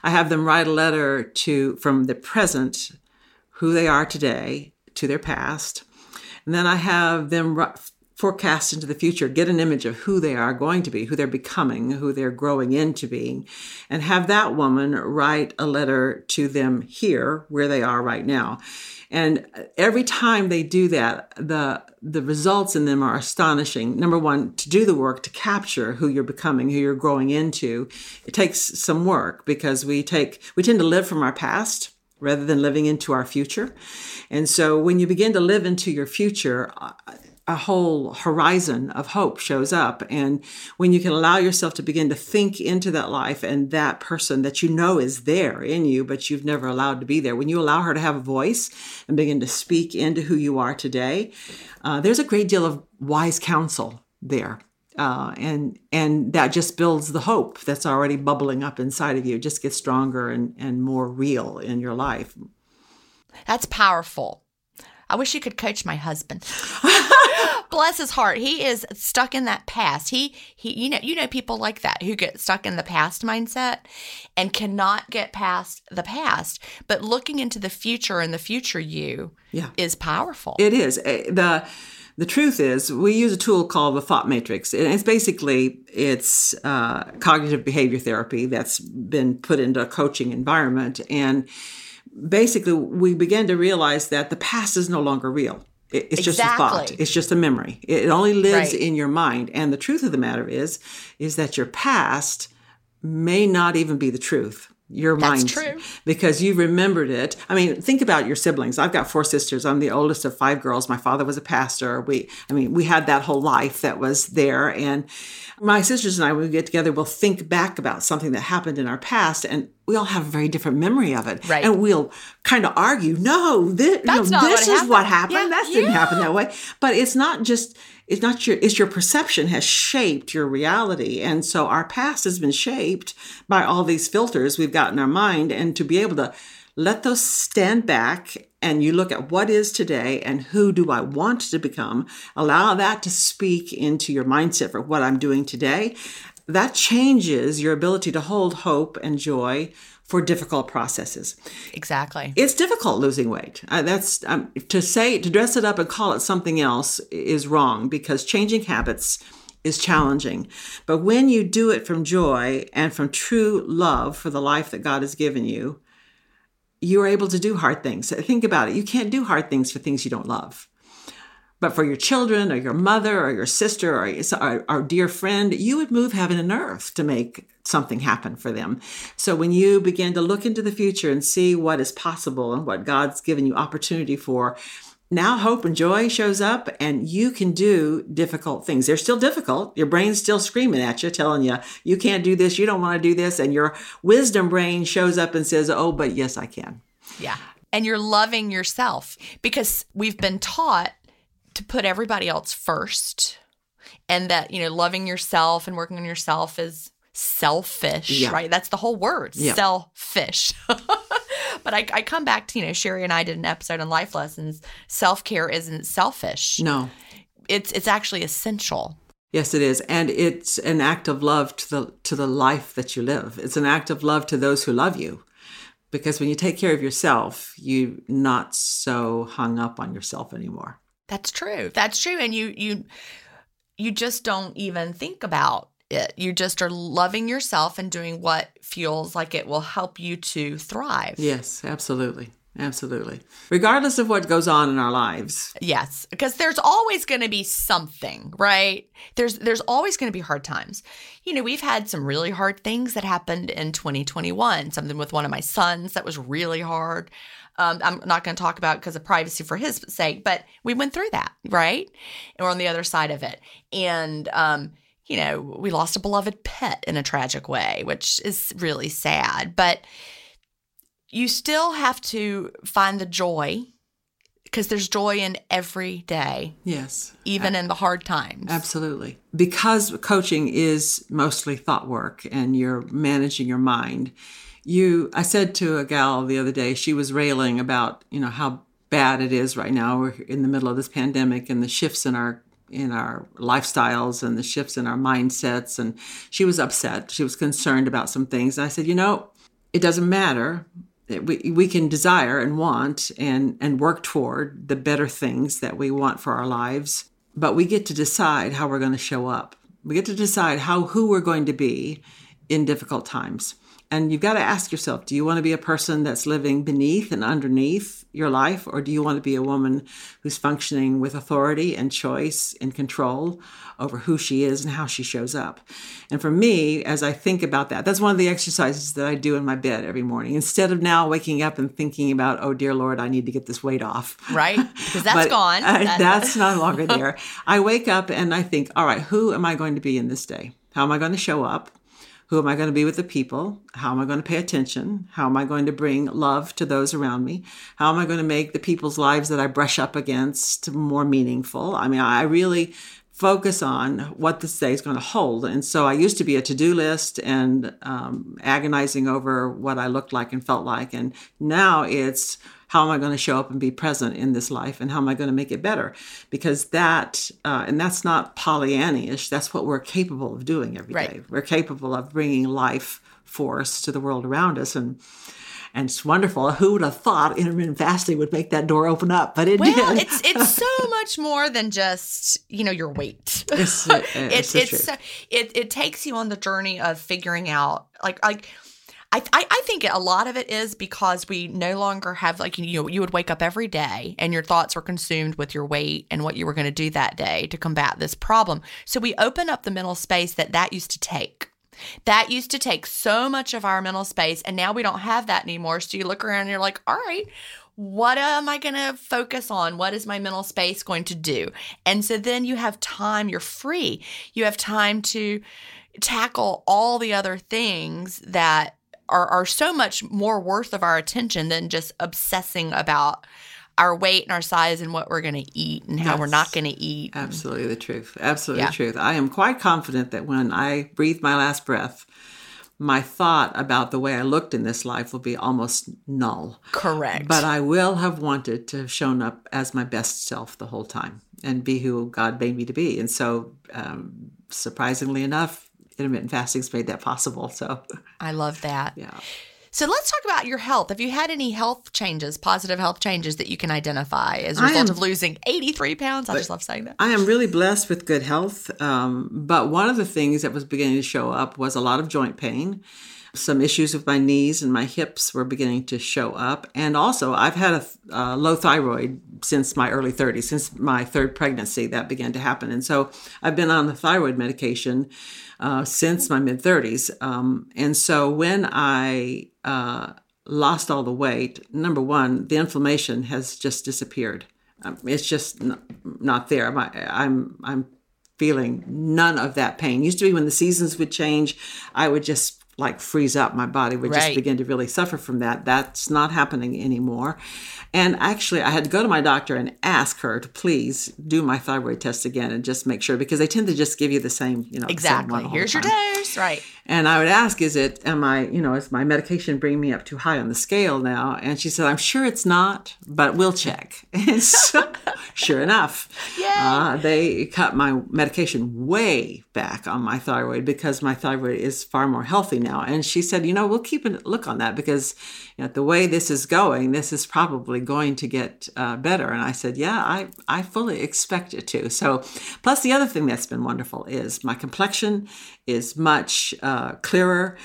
I have them write a letter to from the present, who they are today, to their past. And then I have them forecast into the future, get an image of who they are going to be, who they're becoming, who they're growing into being, and have that woman write a letter to them here where they are right now. And every time they do that, the the results in them are astonishing. Number one, to do the work to capture who you're becoming, who you're growing into, it takes some work because we take we tend to live from our past rather than living into our future. And so when you begin to live into your future, uh, a whole horizon of hope shows up. And when you can allow yourself to begin to think into that life and that person that you know is there in you, but you've never allowed to be there, when you allow her to have a voice and begin to speak into who you are today, uh, there's a great deal of wise counsel there. Uh, and and that just builds the hope that's already bubbling up inside of you. It just gets stronger and, and more real in your life. That's powerful. I wish you could coach my husband. *laughs* Bless his heart. He is stuck in that past. He he you know you know people like that who get stuck in the past mindset and cannot get past the past. But looking into the future and the future you yeah. is powerful. It is. Eh, the the truth is we use a tool called the thought matrix and it's basically it's uh, cognitive behavior therapy that's been put into a coaching environment and basically we begin to realize that the past is no longer real. It's just a thought. It's just a memory. It only lives right. in your mind. And the truth of the matter is, is that your past may not even be the truth your mind true. because you remembered it. I mean, think about your siblings. I've got four sisters. I'm the oldest of five girls. My father was a pastor. We, I mean, we had that whole life that was there. And my sisters and I, when we get together, we'll think back about something that happened in our past, and we all have a very different memory of it. Right. And we'll kind of argue, no, this, you know, this what is happened. what happened. Yeah. That didn't yeah. happen that way. But it's not just it's not your it's your perception has shaped your reality. And so our past has been shaped by all these filters we've got in our mind. And to be able to let those stand back and you look at what is today and who do I want to become allow that to speak into your mindset for what I'm doing today that changes your ability to hold hope and joy for difficult processes. Exactly. It's difficult losing weight. Uh, that's um, to say to dress it up and call it something else is wrong because changing habits is challenging. But when you do it from joy and from true love for the life that God has given you, you are able to do hard things. Think about it. You can't do hard things for things you don't love. But for your children or your mother or your sister or our, our dear friend, you would move heaven and earth to make something happen for them. So when you begin to look into the future and see what is possible and what God's given you opportunity for, now hope and joy shows up and you can do difficult things. They're still difficult. Your brain's still screaming at you, telling you, you can't do this, you don't want to do this. And your wisdom brain shows up and says, oh, but yes, I can. Yeah. And you're loving yourself because we've been taught to put everybody else first and that you know loving yourself and working on yourself is selfish yeah. right that's the whole word yeah. selfish *laughs* but I, I come back to you know Sheri and i did an episode on life lessons self-care isn't selfish no it's it's actually essential Yes, it is, and it's an act of love to the to the life that you live. It's an act of love to those who love you, because when you take care of yourself, you're not so hung up on yourself anymore. That's true. That's true. And you you you just don't even think about it. You just are loving yourself and doing what feels like it will help you to thrive. Yes, absolutely. Absolutely. Regardless of what goes on in our lives. Yes, because there's always going to be something, right? There's there's always going to be hard times. You know, we've had some really hard things that happened in 2021. Something with one of my sons that was really hard. Um, I'm not going to talk about because of privacy for his sake, but we went through that, right? And we're on the other side of it. And, um, you know, we lost a beloved pet in a tragic way, which is really sad. But you still have to find the joy because there's joy in every day. Yes. Even in the hard times. Absolutely. Because coaching is mostly thought work and you're managing your mind you i said to a gal the other day she was railing about you know how bad it is right now. We're in the middle of this pandemic and the shifts in our in our lifestyles and the shifts in our mindsets. And she was upset. She was concerned about some things. And I said, you know, it doesn't matter. We, we can desire and want and, and work toward the better things that we want for our lives, but we get to decide how we're going to show up. We get to decide how who we're going to be in difficult times. And you've got to ask yourself do you want to be a person that's living beneath and underneath your life, or do you want to be a woman who's functioning with authority and choice and control over who she is and how she shows up? And for me, as I think about that, that's one of the exercises that I do in my bed every morning. Instead of now waking up and thinking about, oh, dear Lord, I need to get this weight off. Right. Because that's *laughs* but, gone. Uh, that's no longer *laughs* there. I wake up and I think, all right, who am I going to be in this day? How am I going to show up? Who am I going to be with the people? How am I going to pay attention? How am I going to bring love to those around me? How am I going to make the people's lives that I brush up against more meaningful? I mean, I really focus on what this day is going to hold. And so I used to be a to do list and um, agonizing over what I looked like and felt like. And now it's how am I going to show up and be present in this life and how am I going to make it better? Because that, uh, and that's not Pollyannish, that's what we're capable of doing every right. day. We're capable of bringing life force to the world around us. And and it's wonderful. Who would have thought intermittent fasting would make that door open up? But it well, did. it's it's so much more than just you know your weight. It's *laughs* it's, it's, it's it it takes you on the journey of figuring out like like I, I, I think a lot of it is because we no longer have like you know you would wake up every day and your thoughts were consumed with your weight and what you were going to do that day to combat this problem. So we open up the mental space that that used to take. That used to take so much of our mental space, and now we don't have that anymore. So you look around and you're like, all right, what am I going to focus on? What is my mental space going to do? And so then you have time, you're free. You have time to tackle all the other things that are, are so much more worth of our attention than just obsessing about our weight and our size and what we're going to eat and how we're not going to eat. Absolutely the truth. Absolutely yeah. the truth. I am quite confident that when I breathe my last breath, my thought about the way I looked in this life will be almost null. Correct. But I will have wanted to have shown up as my best self the whole time and be who God made me to be. And so, um, surprisingly enough, intermittent fasting's made that possible. So *laughs* I love that. Yeah. So let's talk about your health. Have you had any health changes, positive health changes that you can identify as a result am, of losing 83 pounds? I just love saying that. I am really blessed with good health. Um, but one of the things that was beginning to show up was a lot of joint pain. Some issues with my knees and my hips were beginning to show up. And also, I've had a uh, low thyroid since my early 30s, since my third pregnancy, that began to happen. And so I've been on the thyroid medication uh, since my mid 30s. Um, and so when I uh, lost all the weight, number one, the inflammation has just disappeared. Um, it's just n- not there. I'm, I'm, I'm feeling none of that pain. Used to be when the seasons would change, I would just like freeze up. My body would just begin to really suffer from that. That's not happening anymore. And actually, I had to go to my doctor and ask her to please do my thyroid test again and just make sure because they tend to just give you the same, you know, exactly. Here's your dose, right? And I would ask, is it, am I, you know, is my medication bringing me up too high on the scale now? And she said, I'm sure it's not, but we'll check. *laughs* so, sure enough, uh, they cut my medication way back on my thyroid because my thyroid is far more healthy now. And she said, you know, we'll keep a look on that because you know, the way this is going, this is probably going to get uh, better. And I said, yeah, I, I fully expect it to. So, plus the other thing that's been wonderful is my complexion is much uh, clearer.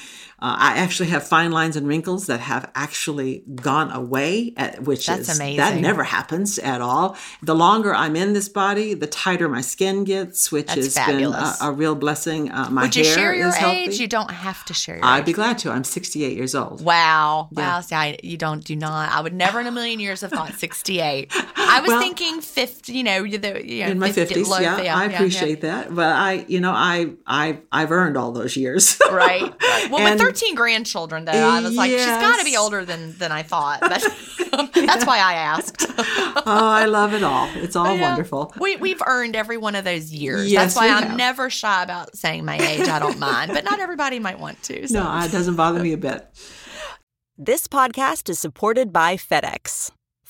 Uh, I actually have fine lines and wrinkles that have actually gone away, at, which That's is amazing. that never happens at all. The longer I'm in this body, the tighter my skin gets, which That's has fabulous. been a, a, real blessing. Uh, my Would hair you share your is age? You don't have to share your I'd age. be glad to. I'm 68 years old. Wow. Yeah. Wow. See, I, you don't do not. I would never in a million years have thought 68. *laughs* I was Well, thinking 50, you know, the, you know in my 50, 50s, low- yeah, I yeah, appreciate that. But I, you know, I, I, I've earned all those years. *laughs* Right. Well, And- with 13 grandchildren, though, I was like, she's got to be older than, than I thought. *laughs* But that's why I asked. *laughs* oh, I love it all. It's all Yeah. wonderful. We, we've earned every one of those years. Yes, That's why I'm have. never shy about saying my age. I don't mind, but not everybody might want to. So. No, it doesn't bother me a bit. This podcast is supported by FedEx.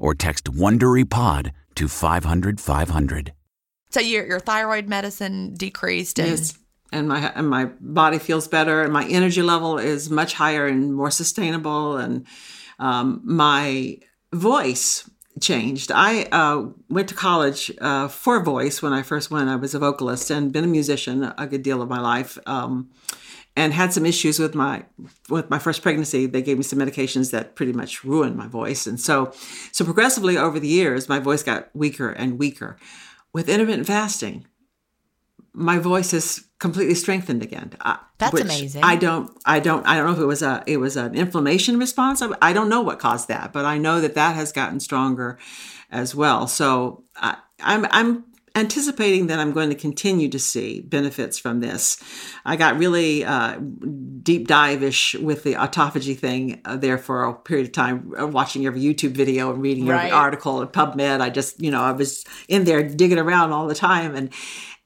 or text WonderyPod to 500 500. So your your thyroid medicine decreased and Yes. And my and my body feels better, and my energy level is much higher and more sustainable, and um, my voice changed. I uh, went to college uh, for voice when I first went. I was a vocalist and been a musician a good deal of my life, um, and had some issues with my with my first pregnancy. They gave me some medications that pretty much ruined my voice, and so so progressively over the years, my voice got weaker and weaker. With intermittent fasting, my voice is completely strengthened again. Uh, That's amazing. I don't, I don't, I don't know if it was a, it was an inflammation response. I, I don't know what caused that, but I know that that has gotten stronger as well. So I, I'm, I'm anticipating that I'm going to continue to see benefits from this. I got really uh, deep dive-ish with the autophagy thing uh, there for a period of time, uh, watching every YouTube video and reading Right. every article at PubMed. I just, you know, I was in there digging around all the time and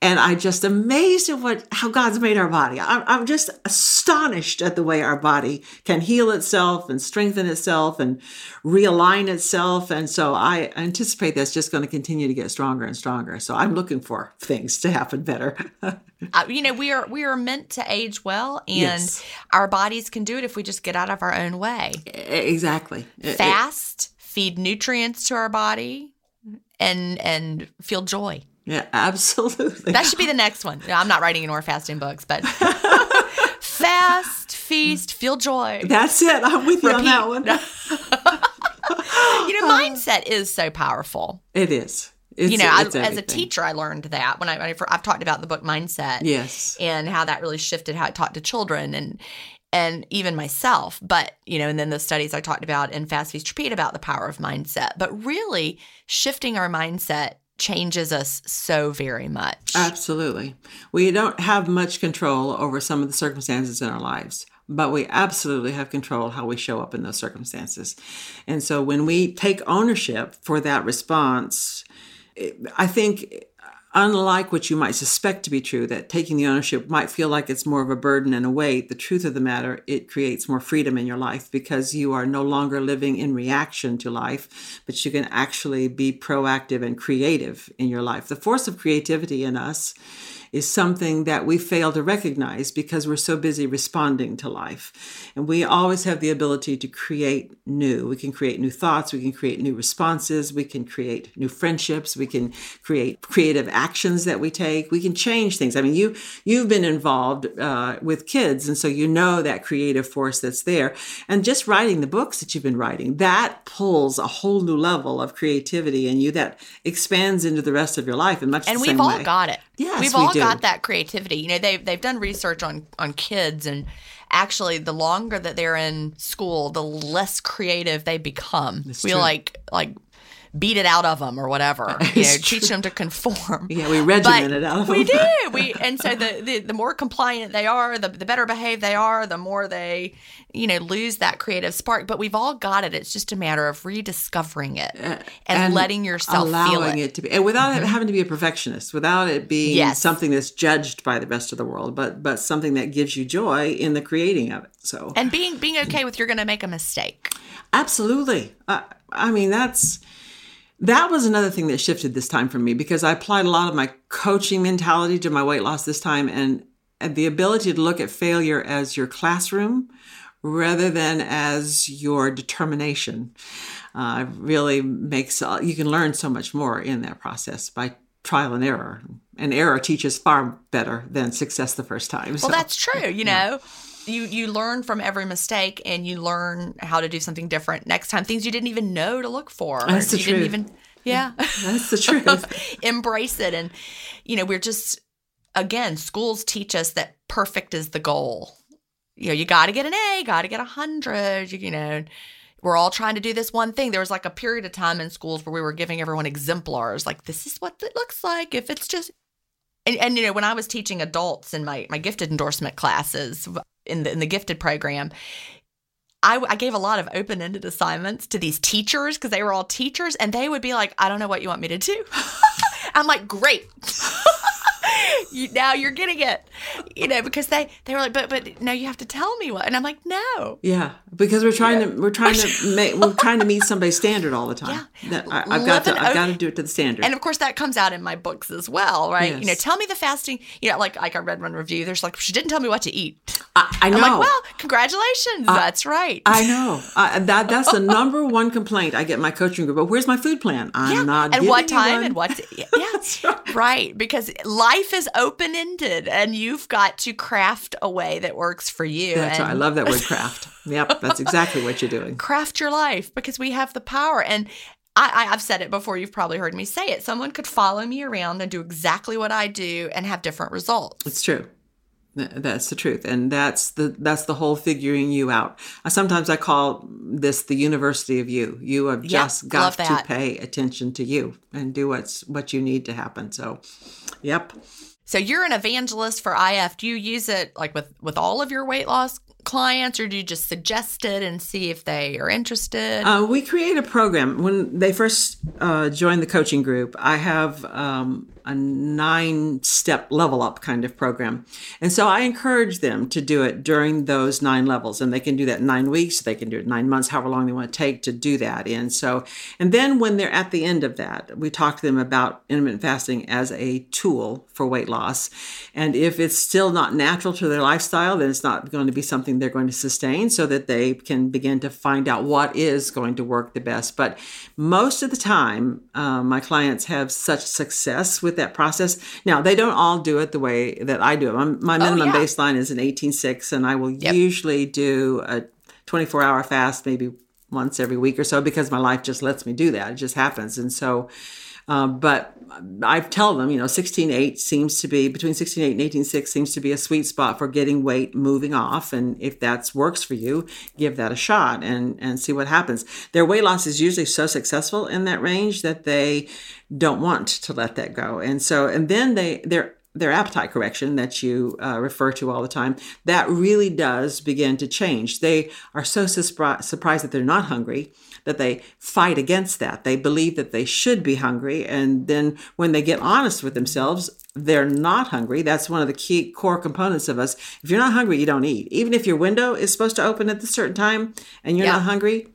and I just amazed at what how God's made our body. I'm, I'm just astonished at the way our body can heal itself and strengthen itself and realign itself. And so I anticipate that's just going to continue to get stronger and stronger. So I'm looking for things to happen better. *laughs* uh, you know we are we are meant to age well and Yes. our bodies can do it if we just get out of our own way. exactly. It- it- Fast, feed nutrients to our body and and feel joy. Yeah, *laughs* absolutely. That should be the next one. No, I'm not writing any more fasting books, but *laughs* fast, feast, feel joy. That's it. I'm with you on that one. *laughs* You know, mindset is so powerful. It is. It's, you know, I, as a teacher, I learned that when I, when I I've talked about the book Mindset. Yes. and how that really shifted how I taught to children and and even myself. But you know, and then the studies I talked about in Fast Feast Repeat about the power of mindset. But really, shifting our mindset changes us so very much. Absolutely. We don't have much control over some of the circumstances in our lives, but we absolutely have control how we show up in those circumstances. And so when we take ownership for that response, I think unlike what you might suspect to be true, that taking the ownership might feel like it's more of a burden and a weight, the truth of the matter, it creates more freedom in your life because you are no longer living in reaction to life, but you can actually be proactive and creative in your life. The force of creativity in us is something that we fail to recognize because we're so busy responding to life. And we always have the ability to create new. We can create new thoughts, we can create new responses, we can create new friendships, we can create creative actions that we take. We can change things. I mean, you you've been involved uh, with kids, and so you know that creative force that's there. And just writing the books that you've been writing, that pulls a whole new level of creativity in you that expands into the rest of your life in much and the we've all got it. Yes, we've we all do. Got that creativity. You know, they've they've done research on on kids, and actually, the longer that they're in school, the less creative they become. That's we true. like like beat it out of them or whatever. *laughs* You know, teach them to conform. Yeah, we regiment But out of them. We do. *laughs* We and so the, the the more compliant they are, the the better behaved they are, the more they, you know, lose that creative spark. But we've all got it. It's just a matter of rediscovering it and, letting yourself feel allowing it. to be, and without it having to be a perfectionist, without it being Yes. something that's judged by the rest of the world, but but something that gives you joy in the creating of it. So And being being okay with you're going to make a mistake. Absolutely. Uh, I mean, that's that was another thing that shifted this time for me because I applied a lot of my coaching mentality to my weight loss this time, and, and the ability to look at failure as your classroom rather than as your determination uh, really makes uh, you can learn so much more in that process by trial and error. And error teaches far better than success the first time. Well, that's true. You know, you you learn from every mistake, and you learn how to do something different next time. Things you didn't even know to look for. That's the you didn't truth. even. Yeah. *laughs* that's the *laughs* truth. Embrace it, and you know, we're just again, schools teach us that perfect is the goal. You know, you got to get an A, got to get a hundred. You, you know. We're all trying to do this one thing. There was like a period of time in schools where we were giving everyone exemplars, like this is what it looks like if it's just and, and you know when I was teaching adults in my my gifted endorsement classes in the in the gifted program, I, I gave a lot of open ended assignments to these teachers because they were all teachers, and they would be like, "I don't know what you want me to do." *laughs* I'm like, "Great." *laughs* *laughs* you, now you're getting it, you know, because they they were like, but but no, you have to tell me what, and I'm like, no, Yeah, because we're trying to we're trying to *laughs* make we're trying to meet somebody's standard all the time. Yeah. I, I've got to I've got to do it to the standard. And of course, that comes out in my books as well, right? You know, tell me the fasting. You know, like like I read one review. There's like she didn't tell me what to eat. I, I know. I'm like, well, congratulations, that's right. I know. I, that that's the *laughs* number one complaint I get in my coaching group. But where's my food plan? I'm yeah. not. and what time and what? *laughs* Yeah, right. Because life is open ended, and you've got to craft a way that works for you. That's and right. I love that word *laughs* craft. Yep, that's exactly what you're doing. craft your life because we have the power and. I, I- I've said it before. You've probably heard me say it. Someone could follow me around and do exactly what I do and have different results. It's true. Th- That's the truth, and that's the that's the whole figuring you out. I, sometimes I call this the university of you. You have Yep, just got to pay attention to you and do what's what you need to happen. So, yep. So you're an evangelist for IF. Do you use it like with with all of your weight loss clients, or do you just suggest it and see if they are interested? Uh, we create a program. When they first uh, join the coaching group, I have um, a nine step level up kind of program. And so I encourage them to do it during those nine levels. And they can do that in nine weeks, they can do it nine months, however long they want to take to do that. And so, and then when they're at the end of that, we talk to them about intermittent fasting as a tool for weight loss. And if it's still not natural to their lifestyle, then it's not going to be something they're going to sustain so that they can begin to find out what is going to work the best. But most of the time, uh, my clients have such success with that process. Now, they don't all do it the way that I do it. My, my minimum yeah. baseline is an 18.6, and I will usually do a 24 hour fast maybe once every week or so because my life just lets me do that. It just happens. And so, um, but I tell them, you know, 16.8 seems to be between 16.8 and 18.6 seems to be a sweet spot for getting weight moving off. And if that works for you, give that a shot and, and see what happens. Their weight loss is usually so successful in that range that they don't want to let that go. And so, and then they, they're, their appetite correction that you uh, refer to all the time, that really does begin to change. They are so suspri- surprised that they're not hungry that they fight against that. They believe that they should be hungry. And then when they get honest with themselves, they're not hungry. That's one of the key core components of us. If you're not hungry, you don't eat. Even if your window is supposed to open at a certain time and you're Yeah. not hungry,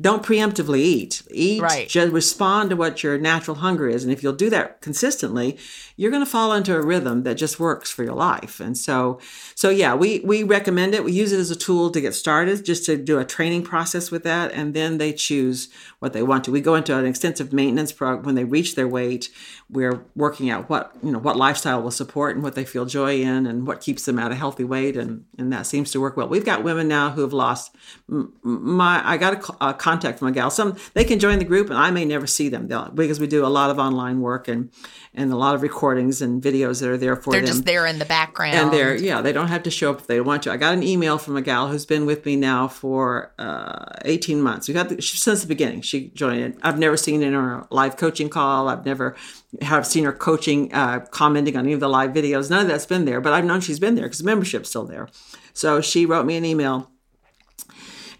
don't preemptively eat. Eat, Right. just respond to what your natural hunger is. And if you'll do that consistently, you're going to fall into a rhythm that just works for your life. And so, so yeah, we, we recommend it. We use it as a tool to get started, just to do a training process with that. And then they choose what they want to. We go into an extensive maintenance program when they reach their weight. We're working out what, you know, what lifestyle will support and what they feel joy in and what keeps them at a healthy weight. And, and that seems to work well. We've got women now who have lost my, I got a, a contact from a gal. Some they can join the group, and I may never see them They'll, because we do a lot of online work and and a lot of recordings and videos that are there for them. They're just there in the background. And they're yeah, they don't have to show up if they want to. I got an email from a gal who's been with me now for uh, 18 months. We got the, since the beginning. She joined it. I've never seen in her live coaching call. I've never have seen her coaching, uh, commenting on any of the live videos. None of that's been there, but I've known she's been there because membership's still there. So she wrote me an email.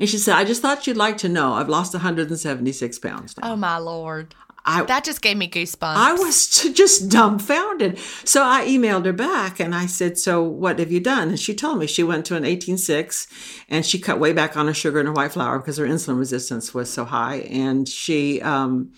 And she said, I just thought you'd like to know I've lost 176 pounds now. Oh my lord. I, That just gave me goosebumps. I was *laughs* just dumbfounded. So I emailed her back and I said, So what have you done? And she told me she went to an 18.6 and she cut way back on her sugar and her white flour because her insulin resistance was so high. And she, um,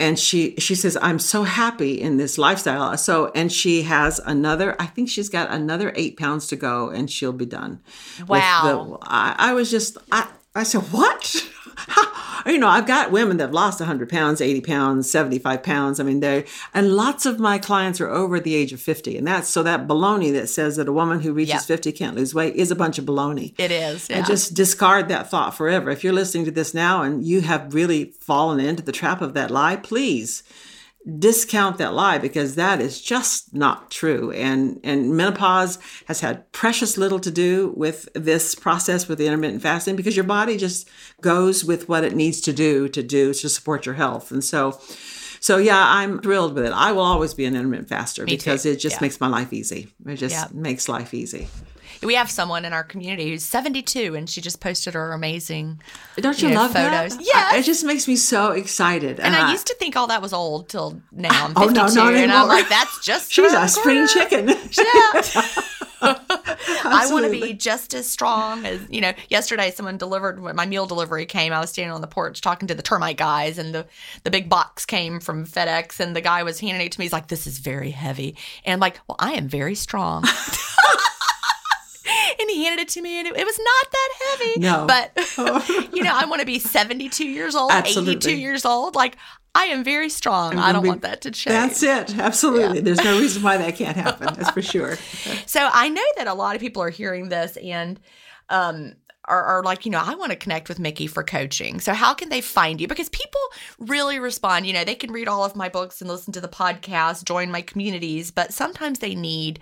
and she she says i'm so happy in this lifestyle. So and she has another i think she's got another eight pounds to go and she'll be done. Wow. the- I, I was just i i said what *laughs* *laughs* you know i've got women that have lost 100 pounds 80 pounds 75 pounds i mean they and lots of my clients are over the age of 50 and that's so that baloney that says that a woman who reaches Yep. 50 can't lose weight is a bunch of baloney it is. Yeah. and just discard that thought forever. If you're listening to this now and you have really fallen into the trap of that lie, please discount that lie because that is just not true. And and menopause has had precious little to do with this process with the intermittent fasting because your body just goes with what it needs to do to do to support your health. And so so yeah, I'm thrilled with it. I will always be an intermittent faster Me because too. it just Yeah. makes my life easy. It just Yeah. makes life easy. We have someone in our community who's 72 and she just posted her amazing Don't you, you know, love photos. Yeah. It just makes me so excited. and I used to think all that was old till now I'm *laughs* Oh, 52 no, not and I'm like that's just *laughs* She's a spring chicken. *laughs* Yeah. I want to be just as strong as you know. Yesterday, someone delivered when my meal delivery came. I was standing on the porch talking to the termite guys, and the the big box came from FedEx, and the guy was handing it to me. He's like, "This is very heavy," and I'm like, "Well, I am very strong." And he handed it to me, and it, it was not that heavy. No. but *laughs* *laughs* you know, I want to be 72 years old, 82 years old. Like I am very strong. I don't be- want that to change. That's it. Absolutely. There's no reason why that can't happen. *laughs* That's for sure. So I know that a lot of people are hearing this and um are, are like, you know, I want to connect with Mickey for coaching. So how can they find you? Because people really respond. You know, they can read all of my books and listen to the podcast, join my communities, but sometimes they need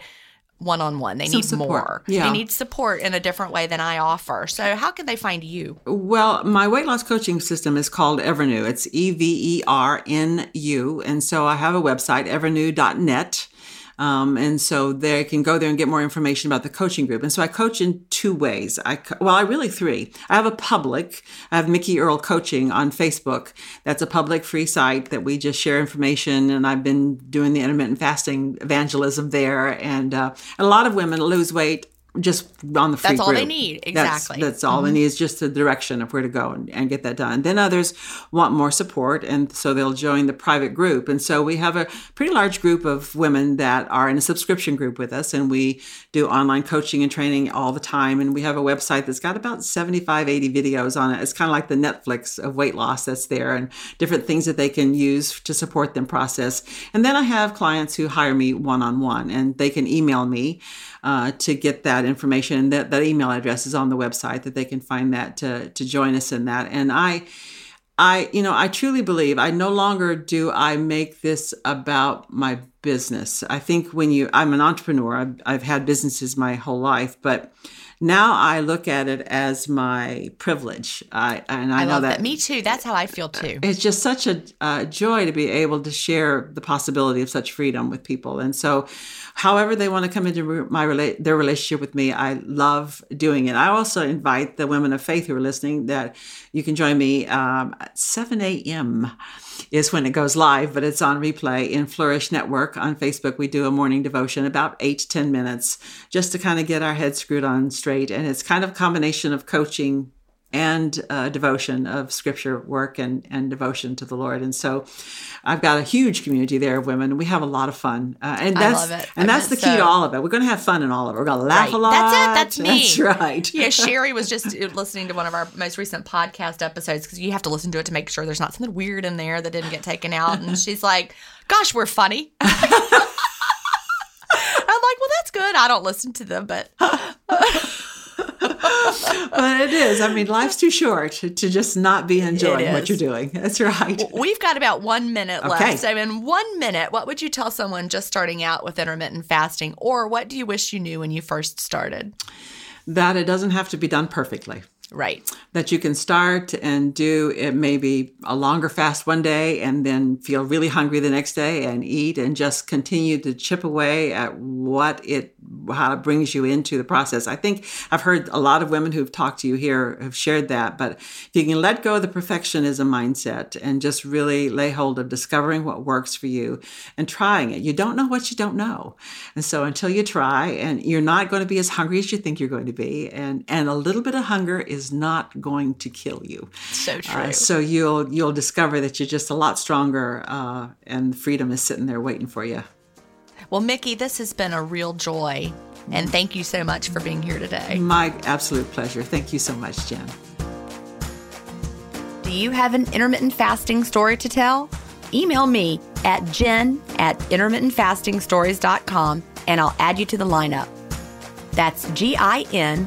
one on one. They Some need support. more. Yeah. They need support in a different way than I offer. So how can they find you? Well, my weight loss coaching system is called Evernu. It's E V E R N U. And so I have a website, evernu.net. Um, and so they can go there and get more information about the coaching group. And so I coach in two ways. I co- well, I really three. I have a public. I have Mickey Earl Coaching on Facebook. That's a public free site that we just share information. And I've been doing the intermittent fasting evangelism there. And, uh, and a lot of women lose weight just on the free That's all they need. Exactly. That's, all they need is just the direction of where to go and, and get that done. Then others want more support, and so they'll join the private group. And so we have a pretty large group of women that are in a subscription group with us, and we do online coaching and training all the time. And we have a website that's got about 75, 80 videos on it. It's kind of like the Netflix of weight loss that's there, and different things that they can use to support them process. And then I have clients who hire me one on one, and they can email me uh, to get that information. That that email address is on the website that they can find that to to join us in that. And I. I, you know, I truly believe I no longer do I make this about my business. I think when you, I'm an entrepreneur, I've, I've had businesses my whole life, but now I look at it as my privilege. I, and I, I know love that, that. Me too. That's how I feel too. it's just such a uh, joy to be able to share the possibility of such freedom with people. And so, however they want to come into my rela- their relationship with me, I love doing it. I also invite the women of faith who are listening that you can join me um, at 7 a.m. is when it goes live, but it's on replay in Flourish Network on Facebook. We do a morning devotion about eight to 10 minutes just to kind of get our heads screwed on straight. And it's kind of a combination of coaching and uh, devotion of scripture work and, and devotion to the Lord. And so I've got a huge community there of women. We have a lot of fun. Uh, and that's. And I that's the key to all of it. We're going to have fun in all of it. We're going to laugh Right. a lot. That's it. That's me. That's *laughs* right. yeah, Sheri was just *laughs* uh, listening to one of our most recent podcast episodes because you have to listen to it to make sure there's not something weird in there that didn't get taken out. And *laughs* she's like, "Gosh, we're funny." I'm like, "Well, that's good. I don't listen to them, but *laughs* but it is. I mean, life's too short to just not be enjoying what you're doing. That's right. We've got about one minute left. Okay. So, in one minute, what would you tell someone just starting out with intermittent fasting, or what do you wish you knew when you first started? That it doesn't have to be done perfectly. Right. That you can start and do it maybe a longer fast one day and then feel really hungry the next day and eat and just continue to chip away at what it how it brings you into the process. I think I've heard a lot of women who've talked to you here have shared that, but if you can let go of the perfectionism mindset and just really lay hold of discovering what works for you and trying it. You don't know what you don't know. And so until you try and you're not going to be as hungry as you think you're going to be and and a little bit of hunger is is not going to kill you. So uh, true. Uh, so you'll you'll discover that you're just a lot stronger, uh, and freedom is sitting there waiting for you. Well, Mickey, this has been a real joy, and thank you so much for being here today. My absolute pleasure. Thank you so much, Gin. Do you have an intermittent fasting story to tell? Email me at gin at intermittentfastingstories.com and I'll add you to the lineup. That's G I N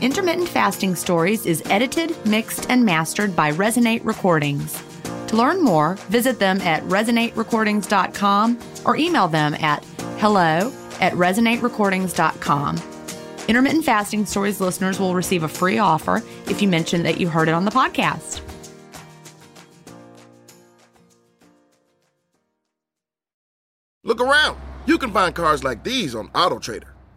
Intermittent Fasting Stories is edited, mixed, and mastered by Resonate Recordings. To learn more, visit them at resonaterecordings.com or email them at hello at resonaterecordings.com. Intermittent Fasting Stories listeners will receive a free offer if you mention that you heard it on the podcast. Look around. You can find cars like these on AutoTrader.